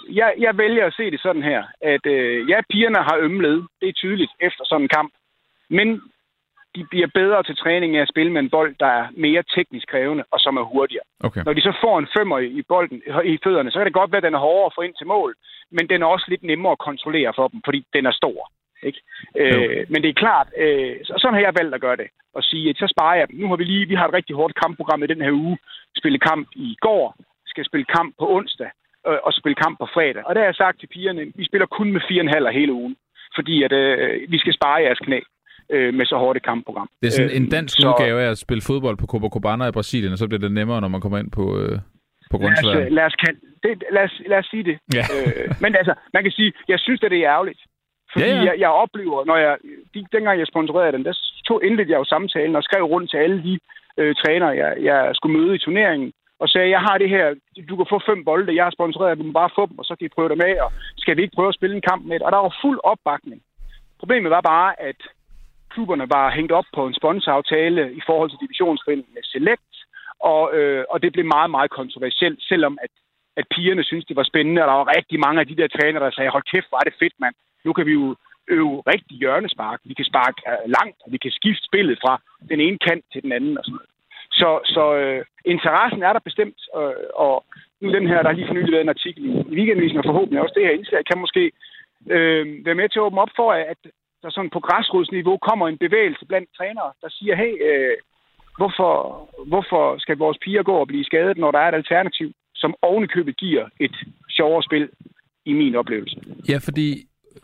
jeg, jeg vælger at se det sådan her, at øh, ja, pigerne har ømlet, det er tydeligt efter sådan en kamp, men de bliver bedre til træning af at spille med en bold, der er mere teknisk krævende og som er hurtigere. Okay. Når de så får en femmer i bolden i fødderne, så kan det godt være, at den er hårdere at få ind til mål, men den er også lidt nemmere at kontrollere for dem, fordi den er stor. Ikke? Øh, men det er klart, øh, sådan har jeg valgt at gøre det. Og sige, at så sparer jeg dem. Nu har vi lige, vi har et rigtig hårdt kampprogram i den her uge. Spille kamp i går, skal spille kamp på onsdag, øh, og spille kamp på fredag. Og der har jeg sagt til pigerne, vi spiller kun med 4,5 hele ugen, fordi at, øh, vi skal spare jeres knæ øh, med så hårdt et kampprogram. Det er sådan en øh, dansk så, udgave af at spille fodbold på Copacabana i Brasilien, og så bliver det nemmere, når man kommer ind på, øh, på grundsværen. Lad os, lad, os, det, lad, os, lad os sige det. Ja. Øh, men altså, man kan sige, jeg synes, at det er ærgerligt. Fordi ja, ja. Jeg, jeg oplever, når jeg, de, dengang jeg sponsorerede den, der tog indledte jeg jo samtalen og skrev rundt til alle de øh, trænere, jeg, jeg skulle møde i turneringen, og sagde, jeg har det her, du kan få fem bolde, jeg har sponsoreret, du må bare få dem, og så kan I prøve dem af, og skal vi ikke prøve at spille en kamp med det? Og der var fuld opbakning. Problemet var bare, at klubberne var hængt op på en sponsoraftale i forhold til divisionsforeningen med Select, og, øh, og det blev meget, meget kontroversielt, selvom at, at pigerne synes det var spændende, og der var rigtig mange af de der trænere, der sagde, hold kæft, var det fedt, mand. Nu kan vi jo øve rigtig hjørnespark. Vi kan sparke øh, langt, og vi kan skifte spillet fra den ene kant til den anden og sådan noget. Så, så øh, interessen er der bestemt, øh, og nu den her, der har lige for nylig været en artikel i weekendvisen, og forhåbentlig også det her indslag, kan måske øh, være med til at åbne op for, at der sådan på græsrodsniveau kommer en bevægelse blandt trænere, der siger, hey, øh, hvorfor, hvorfor skal vores piger gå og blive skadet, når der er et alternativ, som ovenikøbet giver et sjovere spil, i min oplevelse. Ja, fordi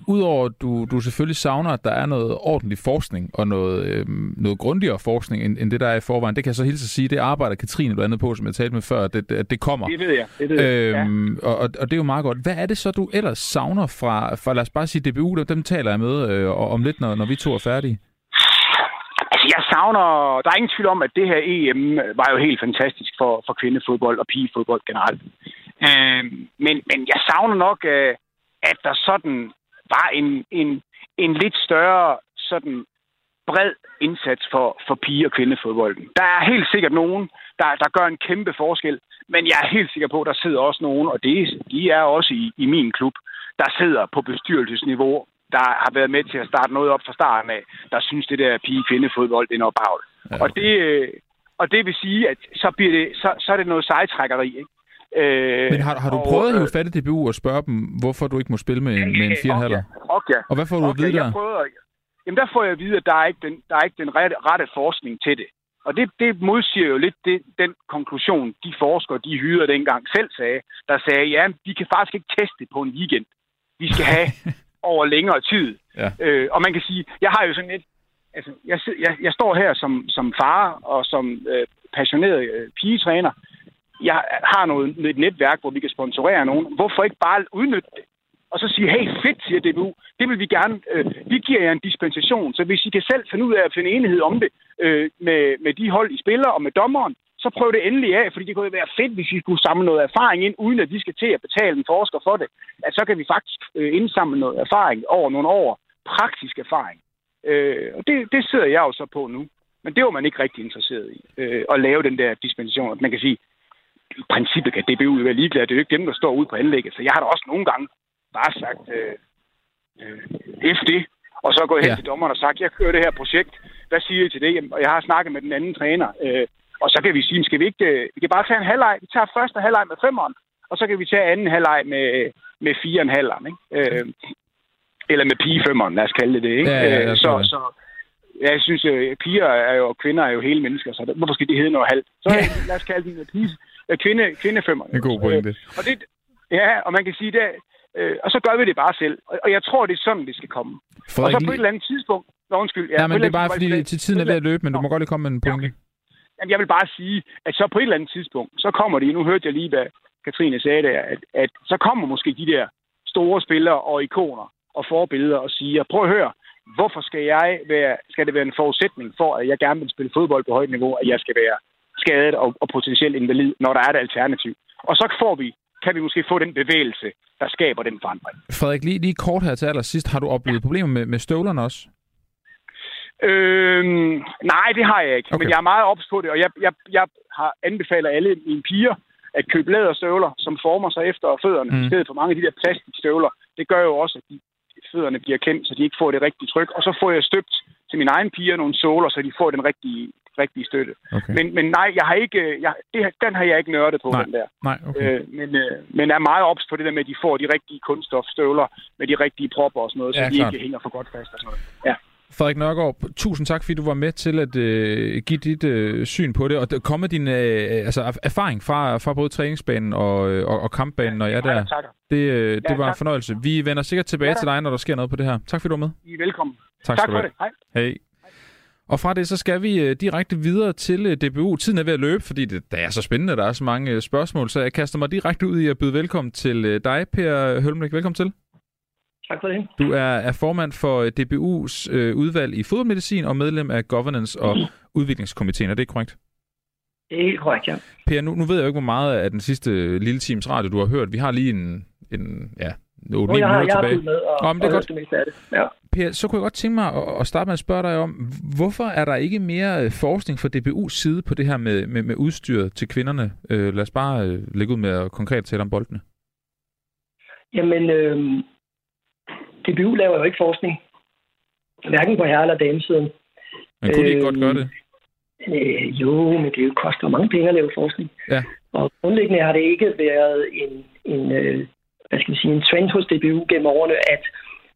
udover at du, du selvfølgelig savner, at der er noget ordentlig forskning og noget, øh, noget grundigere forskning, end, end det, der er i forvejen, det kan jeg så hilse at sige, det arbejder Katrine blandt andet på, som jeg talte med før, at det, at det kommer. Det ved jeg. Det ved jeg. Øhm, ja. og, og det er jo meget godt. Hvad er det så, du ellers savner fra, fra lad os bare sige DBU, dem, dem taler jeg med øh, om lidt, når, når vi to er færdige? Altså, jeg savner... Der er ingen tvivl om, at det her EM var jo helt fantastisk for, for kvindefodbold og pigefodbold generelt. Øh, men, men jeg savner nok, øh, at der sådan var en, en, en lidt større sådan bred indsats for, for pige- og kvindefodbolden. Der er helt sikkert nogen, der, der gør en kæmpe forskel, men jeg er helt sikker på, at der sidder også nogen, og det, de er også i, i min klub, der sidder på bestyrelsesniveau, der har været med til at starte noget op fra starten af, der synes, det der pige-kvindefodbold, er noget bagl. Ja. Og, det, øh, og det vil sige, at så, bliver det, så, så er det noget sejtrækkeri. Ikke? Øh, Men har, har du og, prøvet at hive fat i DBU og spørge dem, hvorfor du ikke må spille med en, med en fire okay, okay, Og hvad får du okay, at vide der? Prøver, jamen der får jeg at vide, at der er ikke den, der er ikke den rette, rette forskning til det. Og det, det modsiger jo lidt det, den konklusion, de forskere, de hyrede dengang selv sagde, der sagde, ja, vi kan faktisk ikke teste på en weekend. Vi skal have [laughs] over længere tid. Ja. Øh, og man kan sige, jeg har jo sådan et, altså, jeg, jeg, jeg står her som, som far og som øh, passioneret øh, pigetræner, jeg har noget, et netværk, hvor vi kan sponsorere nogen. Hvorfor ikke bare udnytte det? Og så sige, hey, fedt, siger DBU, det vil vi gerne, øh, vi giver jer en dispensation, så hvis I kan selv finde ud af at finde enighed om det øh, med, med de hold, I spiller og med dommeren, så prøv det endelig af, fordi det kunne være fedt, hvis vi skulle samle noget erfaring ind, uden at vi skal til at betale en forsker for det. At så kan vi faktisk øh, indsamle noget erfaring over nogle år, praktisk erfaring. Øh, og det, det sidder jeg jo så på nu. Men det var man ikke rigtig interesseret i, øh, at lave den der dispensation. Man kan sige, i princippet kan DBU være ligeglad. Det er jo ikke dem, der står ude på anlægget. Så jeg har da også nogle gange bare sagt, øh, øh, FD, og så gået hen ja. til dommeren og sagt, jeg kører det her projekt. Hvad siger I til det? Og jeg har snakket med den anden træner. Øh, og så kan vi sige, skal vi ikke... Øh, vi kan bare tage en halvleg. Vi tager første halvleg med femeren, og så kan vi tage anden halvleg med, med fire en halvleg, ikke? Øh, eller med pigefemmeren, lad os kalde det det, ikke? Ja, ja, ja, så, så, jeg synes, øh, piger er jo, og kvinder er jo hele mennesker, så hvorfor skal det hedde noget halvt? Så ja. lad os kalde den pige, Øh, kvinde, kvindefemmer. En god pointe. Øh, og det, ja, og man kan sige det, øh, og så gør vi det bare selv. Og, og jeg tror, det er sådan, det skal komme. Frederik, og så på et eller andet tidspunkt, Nå, undskyld. Ja, ja men det er bare fordi, til tiden er ved at løbe, men du må godt lige komme med en pointe. Ja, okay. Jamen, jeg vil bare sige, at så på et eller andet tidspunkt, så kommer det, nu hørte jeg lige, hvad Katrine sagde der, at, at så kommer måske de der store spillere og ikoner og forbilleder og siger, prøv at høre, hvorfor skal jeg være, skal det være en forudsætning for, at jeg gerne vil spille fodbold på højt niveau, at jeg skal være skadet og, og potentielt invalid, når der er et alternativ. Og så får vi, kan vi måske få den bevægelse, der skaber den forandring. Frederik, lige, lige kort her til allersidst. Har du oplevet ja. problemer med, med støvlerne også? Øhm, nej, det har jeg ikke. Okay. Men jeg er meget ops på det, og jeg, jeg, jeg har anbefaler alle mine piger at købe læderstøvler, som former sig efter fødderne, mm. i stedet for mange af de der plastikstøvler. Det gør jo også, at de, fødderne bliver klemt, så de ikke får det rigtige tryk. Og så får jeg støbt til mine egne piger nogle såler, så de får den rigtige rigtige støtte. Okay. Men, men nej, jeg har ikke, jeg, det, den har jeg ikke nørdet på, nej. den der. Nej, okay. øh, men, øh, men er meget ops på det der med, at de får de rigtige kunststofstøvler med de rigtige propper og sådan noget, ja, så de klart. ikke hænger for godt fast og sådan noget. Ja. Frederik Nørgaard, tusind tak, fordi du var med til at øh, give dit øh, syn på det, og komme din øh, altså, erfaring fra, fra både træningsbanen og, øh, og, og kampbanen, når jeg er der. Det, øh, det ja, var tak. en fornøjelse. Vi vender sikkert tilbage ja, til dig, når der sker noget på det her. Tak fordi du var med. I er velkommen. Tak, tak for det. Hej. Hej. Og fra det, så skal vi øh, direkte videre til øh, DBU. Tiden er ved at løbe, fordi det, det er så spændende, der er så mange øh, spørgsmål, så jeg kaster mig direkte ud i at byde velkommen til dig, Per Hølmrik. Velkommen til. Tak for det. Du er, er formand for DBU's øh, udvalg i fodboldmedicin og medlem af Governance- og. Udviklingskomiteen. Er det korrekt? Det er helt korrekt, ja. Per, nu, nu ved jeg jo ikke, hvor meget af den sidste lille times radio, du har hørt. Vi har lige en, en ja, 8 jeg har, jeg tilbage. Med og, Nå, men det er godt. Det meste af det. Ja. Per, så kunne jeg godt tænke mig at, at starte med at spørge dig om, hvorfor er der ikke mere øh, forskning fra DBU's side på det her med, med, med udstyret til kvinderne? Øh, lad os bare øh, lægge ud med at konkret tale om boldene. Jamen, øh, DBU laver jo ikke forskning. Hverken på herre- eller damesiden. Men kunne de ikke øh, godt gøre det? Øh, jo, men det koster mange penge at lave forskning. Ja. Og grundlæggende har det ikke været en, en øh, hvad skal man sige, en trend hos DBU gennem årene, at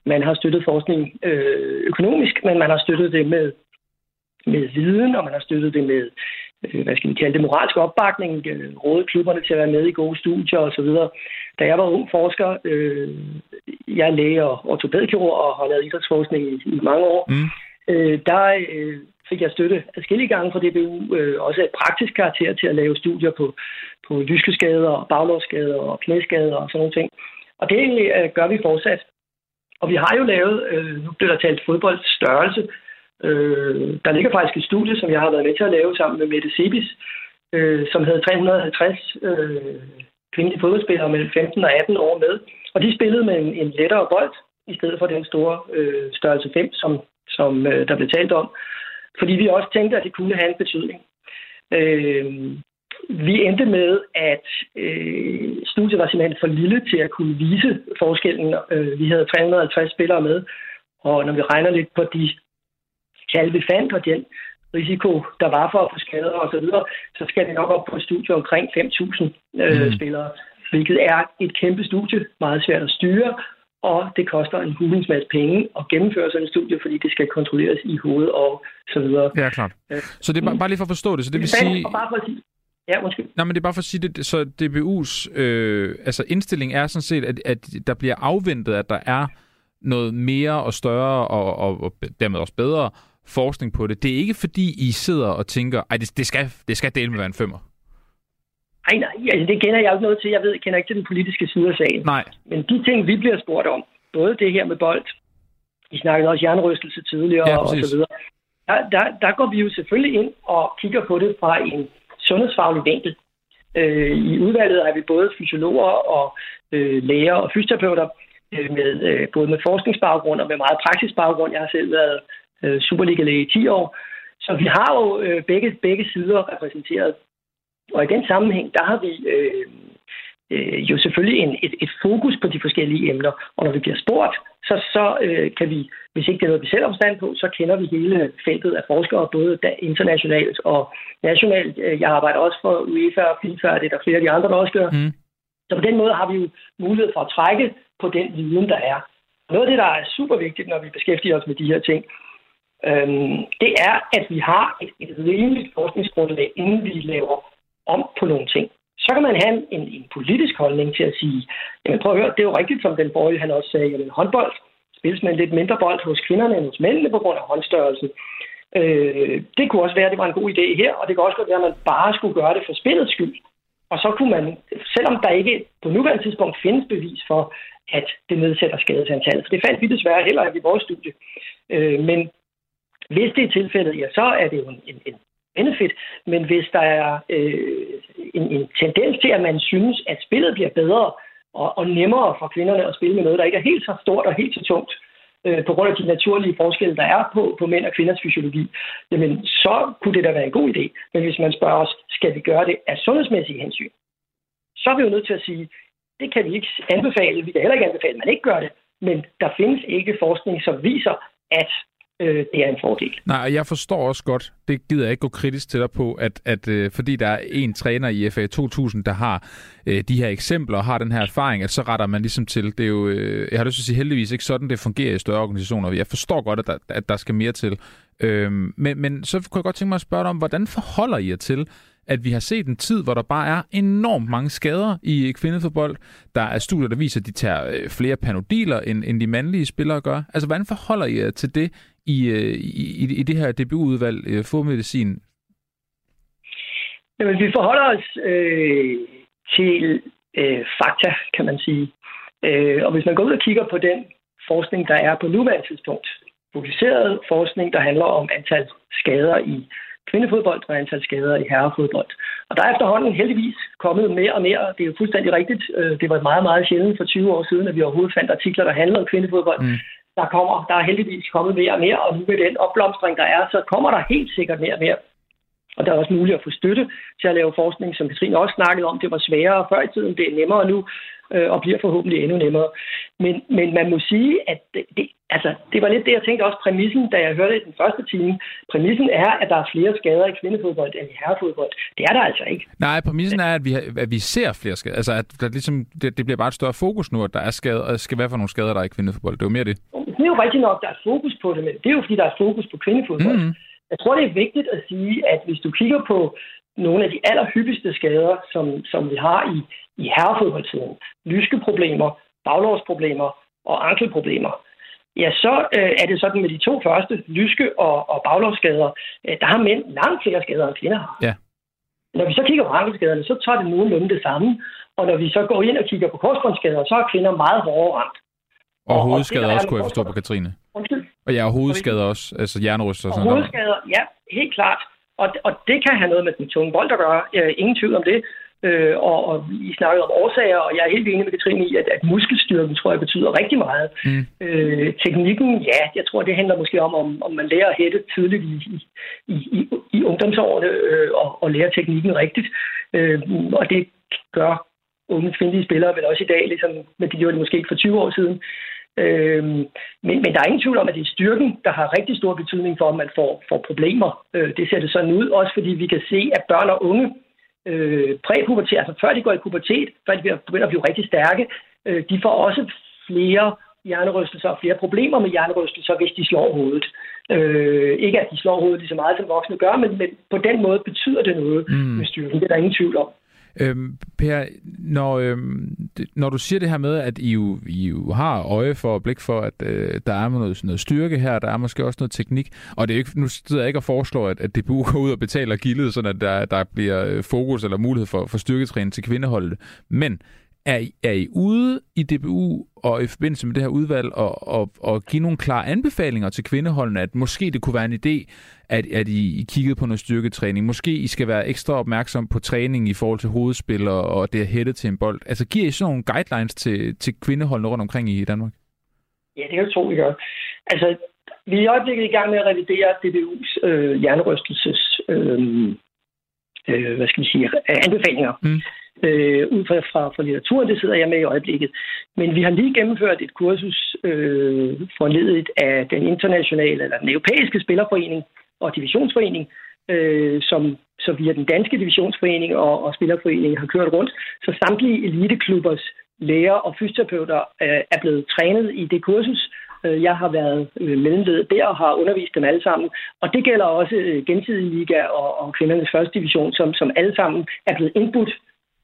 man har støttet forskning øh, økonomisk, men man har støttet det med, med viden, og man har støttet det med øh, hvad skal vi kalde det, moralsk opbakning, øh, råde klubberne til at være med i gode studier osv. Da jeg var ung forsker, øh, jeg er læge og ortopædkirurg og har lavet idrætsforskning i, i mange år, mm øh, der øh, fik jeg støtte adskillige gange fra DBU, øh, også af praktisk karakter til at lave studier på, på lyskeskader, baglårsskader og knæskader og sådan nogle ting. Og det øh, gør vi fortsat. Og vi har jo lavet, øh, nu bliver der talt fodboldstørrelse, øh, der ligger faktisk et studie, som jeg har været med til at lave sammen med Mette Sebis, øh, som havde 350 øh, kvindelige fodboldspillere mellem 15 og 18 år med. Og de spillede med en, en lettere bold, i stedet for den store øh, størrelse 5, som, som øh, der blev talt om. Fordi vi også tænkte, at det kunne have en betydning. Øh, vi endte med, at øh, studiet var simpelthen for lille til at kunne vise forskellen. Øh, vi havde 350 spillere med, og når vi regner lidt på de tal, vi fandt, og den risiko, der var for at få skader og så videre, så skal det nok op på et studie omkring 5.000 øh, mm. spillere, hvilket er et kæmpe studie, meget svært at styre, og det koster en hulens masse penge at gennemføre sådan et studie, fordi det skal kontrolleres i hovedet og så videre. Ja, klart. Øh, så det er bare, bare lige for at forstå det, så det vil sige... Bare for at sige Ja, undskyld. Nej, men det er bare for at sige det, så DBU's øh, altså indstilling er sådan set, at, at der bliver afventet, at der er noget mere og større og, og, og dermed også bedre forskning på det. Det er ikke fordi, I sidder og tænker, at det, det, skal, det skal dele med være en femmer. Nej, nej, altså det kender jeg ikke noget til. Jeg ved, jeg kender ikke til den politiske side af sagen. Nej. Men de ting, vi bliver spurgt om, både det her med bold, vi snakkede også jernrystelse tidligere ja, og så videre, der, der, der går vi jo selvfølgelig ind og kigger på det fra en sundhedsfaglig vinkel. Øh, I udvalget er vi både fysiologer og øh, læger og fysioterapeuter, øh, med, øh, både med forskningsbaggrund og med meget praktisk baggrund. Jeg har selv været øh, Superliga-læge i 10 år. Så vi har jo øh, begge, begge sider repræsenteret. Og i den sammenhæng, der har vi øh, øh, jo selvfølgelig en, et, et fokus på de forskellige emner. Og når vi bliver spurgt, så, så øh, kan vi, hvis ikke det er noget, vi selv har på, så kender vi hele feltet af forskere, både internationalt og nationalt. Øh, jeg arbejder også for UEFA og FIFA, og det er der flere af de andre, der også gør. Mm. Så på den måde har vi jo mulighed for at trække på den viden, der er. Noget af det, der er super vigtigt, når vi beskæftiger os med de her ting, øhm, det er, at vi har et, et rimeligt forskningsgrundlag, inden vi laver om på nogle ting. Så kan man have en, en politisk holdning til at sige, jamen prøv at høre, det er jo rigtigt, som den borgerlige han også sagde, jamen håndbold spilles med en lidt mindre bold hos kvinderne end hos mændene på grund af håndstørrelsen. Øh, det kunne også være, at det var en god idé her, og det kan også være, at man bare skulle gøre det for spillets skyld. Og så kunne man, selvom der ikke på nuværende tidspunkt findes bevis for, at det nedsætter skadesantallet, for det fandt vi desværre heller ikke i vores studie. Øh, men hvis det er tilfældet, ja, så er det jo en, en, en benefit. Men hvis der er øh, en, en tendens til, at man synes, at spillet bliver bedre og, og nemmere for kvinderne at spille med noget, der ikke er helt så stort og helt så tungt, øh, på grund af de naturlige forskelle, der er på, på mænd og kvinders fysiologi, jamen så kunne det da være en god idé. Men hvis man spørger os, skal vi gøre det af sundhedsmæssige hensyn, så er vi jo nødt til at sige, det kan vi ikke anbefale. Vi kan heller ikke anbefale, at man ikke gør det. Men der findes ikke forskning, som viser, at øh, det er en fordel. Nej, jeg forstår også godt, det gider jeg ikke gå kritisk til dig på, at, at øh, fordi der er en træner i FA 2000, der har øh, de her eksempler og har den her erfaring, at så retter man ligesom til. Det er jo, øh, jeg har lyst til at sige heldigvis ikke sådan, det fungerer i større organisationer. Jeg forstår godt, at der, at der skal mere til. Øh, men, men så kunne jeg godt tænke mig at spørge dig om, hvordan forholder I jer til, at vi har set en tid, hvor der bare er enormt mange skader i kvindefodbold. Der er studier, der viser, at de tager øh, flere panodiler, end, end de mandlige spillere gør. Altså, hvordan forholder I jer til det i, øh, i, i det her DBU-udvalg, øh, Fodmedicin? Jamen, vi forholder os øh, til øh, fakta, kan man sige. Øh, og hvis man går ud og kigger på den forskning, der er på nuværende tidspunkt, publiceret forskning, der handler om antal skader i kvindefodbold og antal skader i herrefodbold. Og der er efterhånden heldigvis kommet mere og mere. Det er jo fuldstændig rigtigt. Øh, det var meget, meget sjældent for 20 år siden, at vi overhovedet fandt artikler, der handlede om kvindefodbold. Mm. Der kommer, der er heldigvis kommet mere og mere, og nu med den opblomstring, der er, så kommer der helt sikkert mere og mere. Og der er også muligt at få støtte til at lave forskning, som Katrine også snakkede om. Det var sværere før i tiden, det er nemmere nu, øh, og bliver forhåbentlig endnu nemmere. Men, men man må sige, at det, det, altså, det var lidt det, jeg tænkte også præmissen, da jeg hørte det i den første time. Præmissen er, at der er flere skader i kvindefodbold end i herrefodbold. Det er der altså ikke. Nej, præmissen er, at vi, at vi ser flere skader. Altså, at der ligesom, det, det bliver bare et større fokus nu, at der er skader, og skal være for nogle skader, der er i kvindefodbold. Det er jo mere det. Det er jo rigtigt nok, der er fokus på det, men det er jo, fordi der er fokus på kvindefodbold. Mm. Jeg tror, det er vigtigt at sige, at hvis du kigger på nogle af de allerhyppigste skader, som, som vi har i, i herrefodboldtiden, lyske problemer, baglovsproblemer og ankelproblemer, ja, så øh, er det sådan med de to første, lyske og, og baglovsskader, øh, der har mænd langt flere skader, end kvinder har. Ja. Når vi så kigger på ankelskaderne, så tager det nogenlunde det samme. Og når vi så går ind og kigger på korsbåndsskader, så er kvinder meget hårdere ramt. Og, og hovedskader også, kunne jeg forstå på Katrine. Undskyld? Og ja, og hovedskader også, altså jernryster og sådan noget. hovedskader, ja, helt klart. Og, og det kan have noget med den tunge bold at gøre. Øh, ingen tvivl om det. Øh, og, og I snakkede om årsager, og jeg er helt enig med Katrine i, at, at muskelstyrken, tror jeg, betyder rigtig meget. Mm. Øh, teknikken, ja, jeg tror, det handler måske om, om, om man lærer at hætte tidligt i, i, i, i ungdomsårene, øh, og, og lærer teknikken rigtigt. Øh, og det gør unge kvindelige spillere vel også i dag, ligesom, men de gjorde det måske ikke for 20 år siden. Øh, men, men der er ingen tvivl om, at det er styrken, der har rigtig stor betydning for, om man får, får problemer. Øh, det ser det sådan ud, også fordi vi kan se, at børn og unge øh, præpubertet, altså før de går i pubertet, før de begynder at blive rigtig stærke, øh, de får også flere hjernerystelser og flere problemer med hjernerystelser, hvis de slår hovedet. Øh, ikke at de slår hovedet lige så meget, som voksne gør, men, men på den måde betyder det noget mm. med styrken. Det er der ingen tvivl om. Øhm, per, når, øhm, det, når du siger det her med, at I jo, I jo har øje for og blik for, at øh, der er noget, noget styrke her, der er måske også noget teknik, og det er ikke, nu sidder jeg ikke og foreslår, at, at DBU går ud og betaler gildet, sådan at der, der bliver øh, fokus eller mulighed for, for styrketræning til kvindeholdet. Men er I, er I ude i DBU og i forbindelse med det her udvalg og, og, og give nogle klare anbefalinger til kvindeholdene, at måske det kunne være en idé, at, at I, I kiggede på noget styrketræning. Måske I skal være ekstra opmærksom på træning i forhold til hovedspil og, og det at hætte til en bold. Altså giver I sådan nogle guidelines til, til kvindeholdene rundt omkring i Danmark? Ja, det kan jeg tro, vi gør. Altså, vi er i øjeblikket i gang med at revidere DBU's øh, hjernerystelses øh, øh, hvad skal vi sige, anbefalinger. Mm øh, ud fra, fra, fra litteraturen. Det sidder jeg med i øjeblikket. Men vi har lige gennemført et kursus øh, forledet af den internationale eller den europæiske spillerforening og divisionsforening, øh, som så via den danske divisionsforening og, og spillerforening har kørt rundt. Så samtlige eliteklubbers læger og fysioterapeuter øh, er blevet trænet i det kursus. Øh, jeg har været øh, mellemled der og har undervist dem alle sammen. Og det gælder også øh, gensidig liga og, og kvindernes første division, som, som alle sammen er blevet indbudt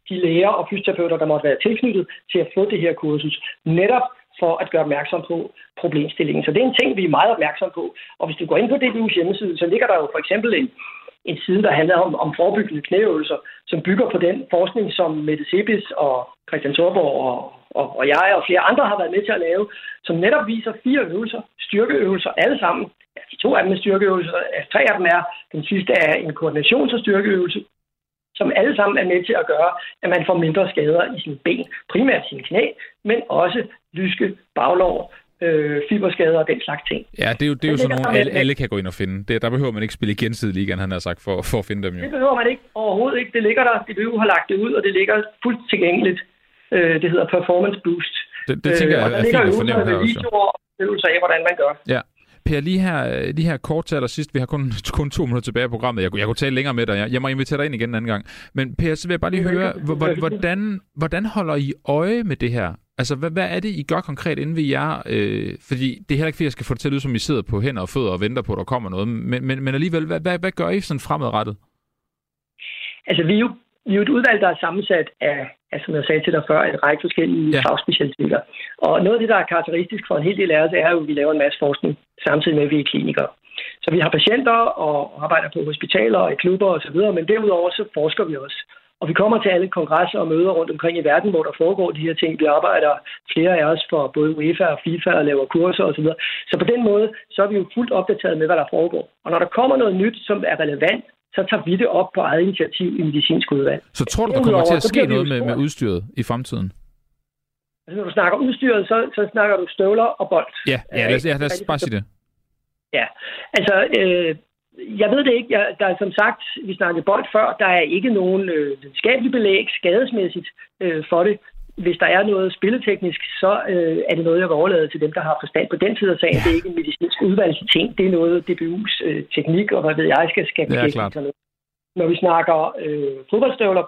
de læger og fysioterapeuter, der måtte være tilknyttet til at få det her kursus, netop for at gøre opmærksom på problemstillingen. Så det er en ting, vi er meget opmærksom på. Og hvis du går ind på DBU's hjemmeside, så ligger der jo for eksempel en, en side, der handler om, om forebyggende knæøvelser, som bygger på den forskning, som Mette Sebis og Christian Thorborg og, og, og jeg og flere andre har været med til at lave, som netop viser fire øvelser, styrkeøvelser, alle sammen. Ja, de to af dem er styrkeøvelser, tre af dem er, den sidste er en koordinations- og styrkeøvelse, som alle sammen er med til at gøre, at man får mindre skader i sine ben, primært sine knæ, men også lyske baglov, øh, fiberskader og den slags ting. Ja, det er jo, det er jo sådan nogle, alle, alle kan gå ind og finde. Det, der behøver man ikke spille i gensidig ligaen, han har sagt, for, for at finde dem jo. Det behøver man ikke overhovedet ikke. Det ligger der. DBU har lagt det ud, og det ligger fuldt tilgængeligt. Øh, det hedder Performance Boost. Det, det tænker øh, jeg er fint at fornemme her også. Der ligger af, hvordan man gør. Ja, Per, lige her, lige her kort til allersidst, vi har kun, [laughs] kun to minutter tilbage i programmet, jeg, jeg kunne tale længere med dig, jeg, jeg må invitere dig ind igen en anden gang. Men Per, så vil jeg bare lige høre, hvordan, hvordan holder I øje med det her? Altså, hvad, hvad er det, I gør konkret inden ved jer? Øh, fordi det er heller ikke, fordi jeg skal få det til at lyde, som I sidder på hænder og fødder og venter på, at der kommer noget. Men, men, men alligevel, hvad, hvad, hvad gør I sådan fremadrettet? Altså, vi er jo vi er jo et udvalg, der er sammensat af, af som jeg sagde til dig før, en række forskellige ja. fagspecialiteter. Og noget af det, der er karakteristisk for en hel del af os, er jo, at vi laver en masse forskning, samtidig med, at vi er klinikere. Så vi har patienter og arbejder på hospitaler og i klubber osv., men derudover så forsker vi også. Og vi kommer til alle kongresser og møder rundt omkring i verden, hvor der foregår de her ting. Vi arbejder flere af os for både UEFA og FIFA og laver kurser osv. Så på den måde, så er vi jo fuldt opdateret med, hvad der foregår. Og når der kommer noget nyt, som er relevant så tager vi det op på eget initiativ i medicinsk udvalg. Så tror du, der kommer til at ske noget med, med udstyret i fremtiden? Altså, når du snakker udstyret, så, så snakker du støvler og bold. Ja, ja lad, os, ja, lad os bare sige det. Ja, altså, øh, jeg ved det ikke. Jeg, der er som sagt, vi snakkede bold før, der er ikke nogen øh, videnskabelig belæg skadesmæssigt øh, for det hvis der er noget spilleteknisk, så øh, er det noget, jeg vil overlade til dem, der har forstand på den side af sagen. Ja. Det er ikke en medicinsk udvalgsting. Det er noget, DBU's øh, teknik, og hvad ved jeg, skal skabe ja, sig noget. Når vi snakker øh, fodboldstøvler,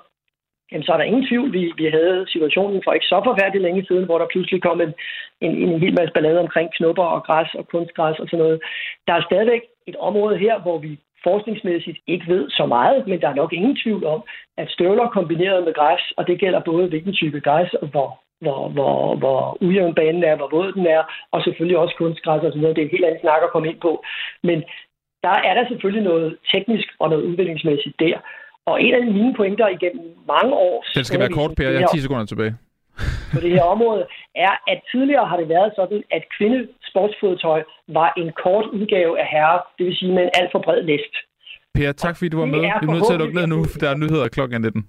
jamen, så er der ingen tvivl. Vi, vi havde situationen for ikke så forfærdeligt længe siden, hvor der pludselig kom en, en, en hel masse ballade omkring knopper og græs og kunstgræs og sådan noget. Der er stadigvæk et område her, hvor vi forskningsmæssigt ikke ved så meget, men der er nok ingen tvivl om, at støvler kombineret med græs, og det gælder både hvilken type græs, og hvor, hvor, hvor, hvor ujævn banen er, hvor våd den er, og selvfølgelig også kunstgræs og sådan noget. Det er en helt anden snak at komme ind på. Men der er der selvfølgelig noget teknisk og noget udviklingsmæssigt der. Og en af mine pointer igennem mange år... Den skal være kort, Per. Jeg har 10 sekunder tilbage. På det her område, er, at tidligere har det været sådan, at kvindesportsfodtøj var en kort udgave af herre, det vil sige med en alt for bred læst. Per, tak fordi du var med. Vi er nødt til at lukke ned nu, for der er nyheder klokken 19.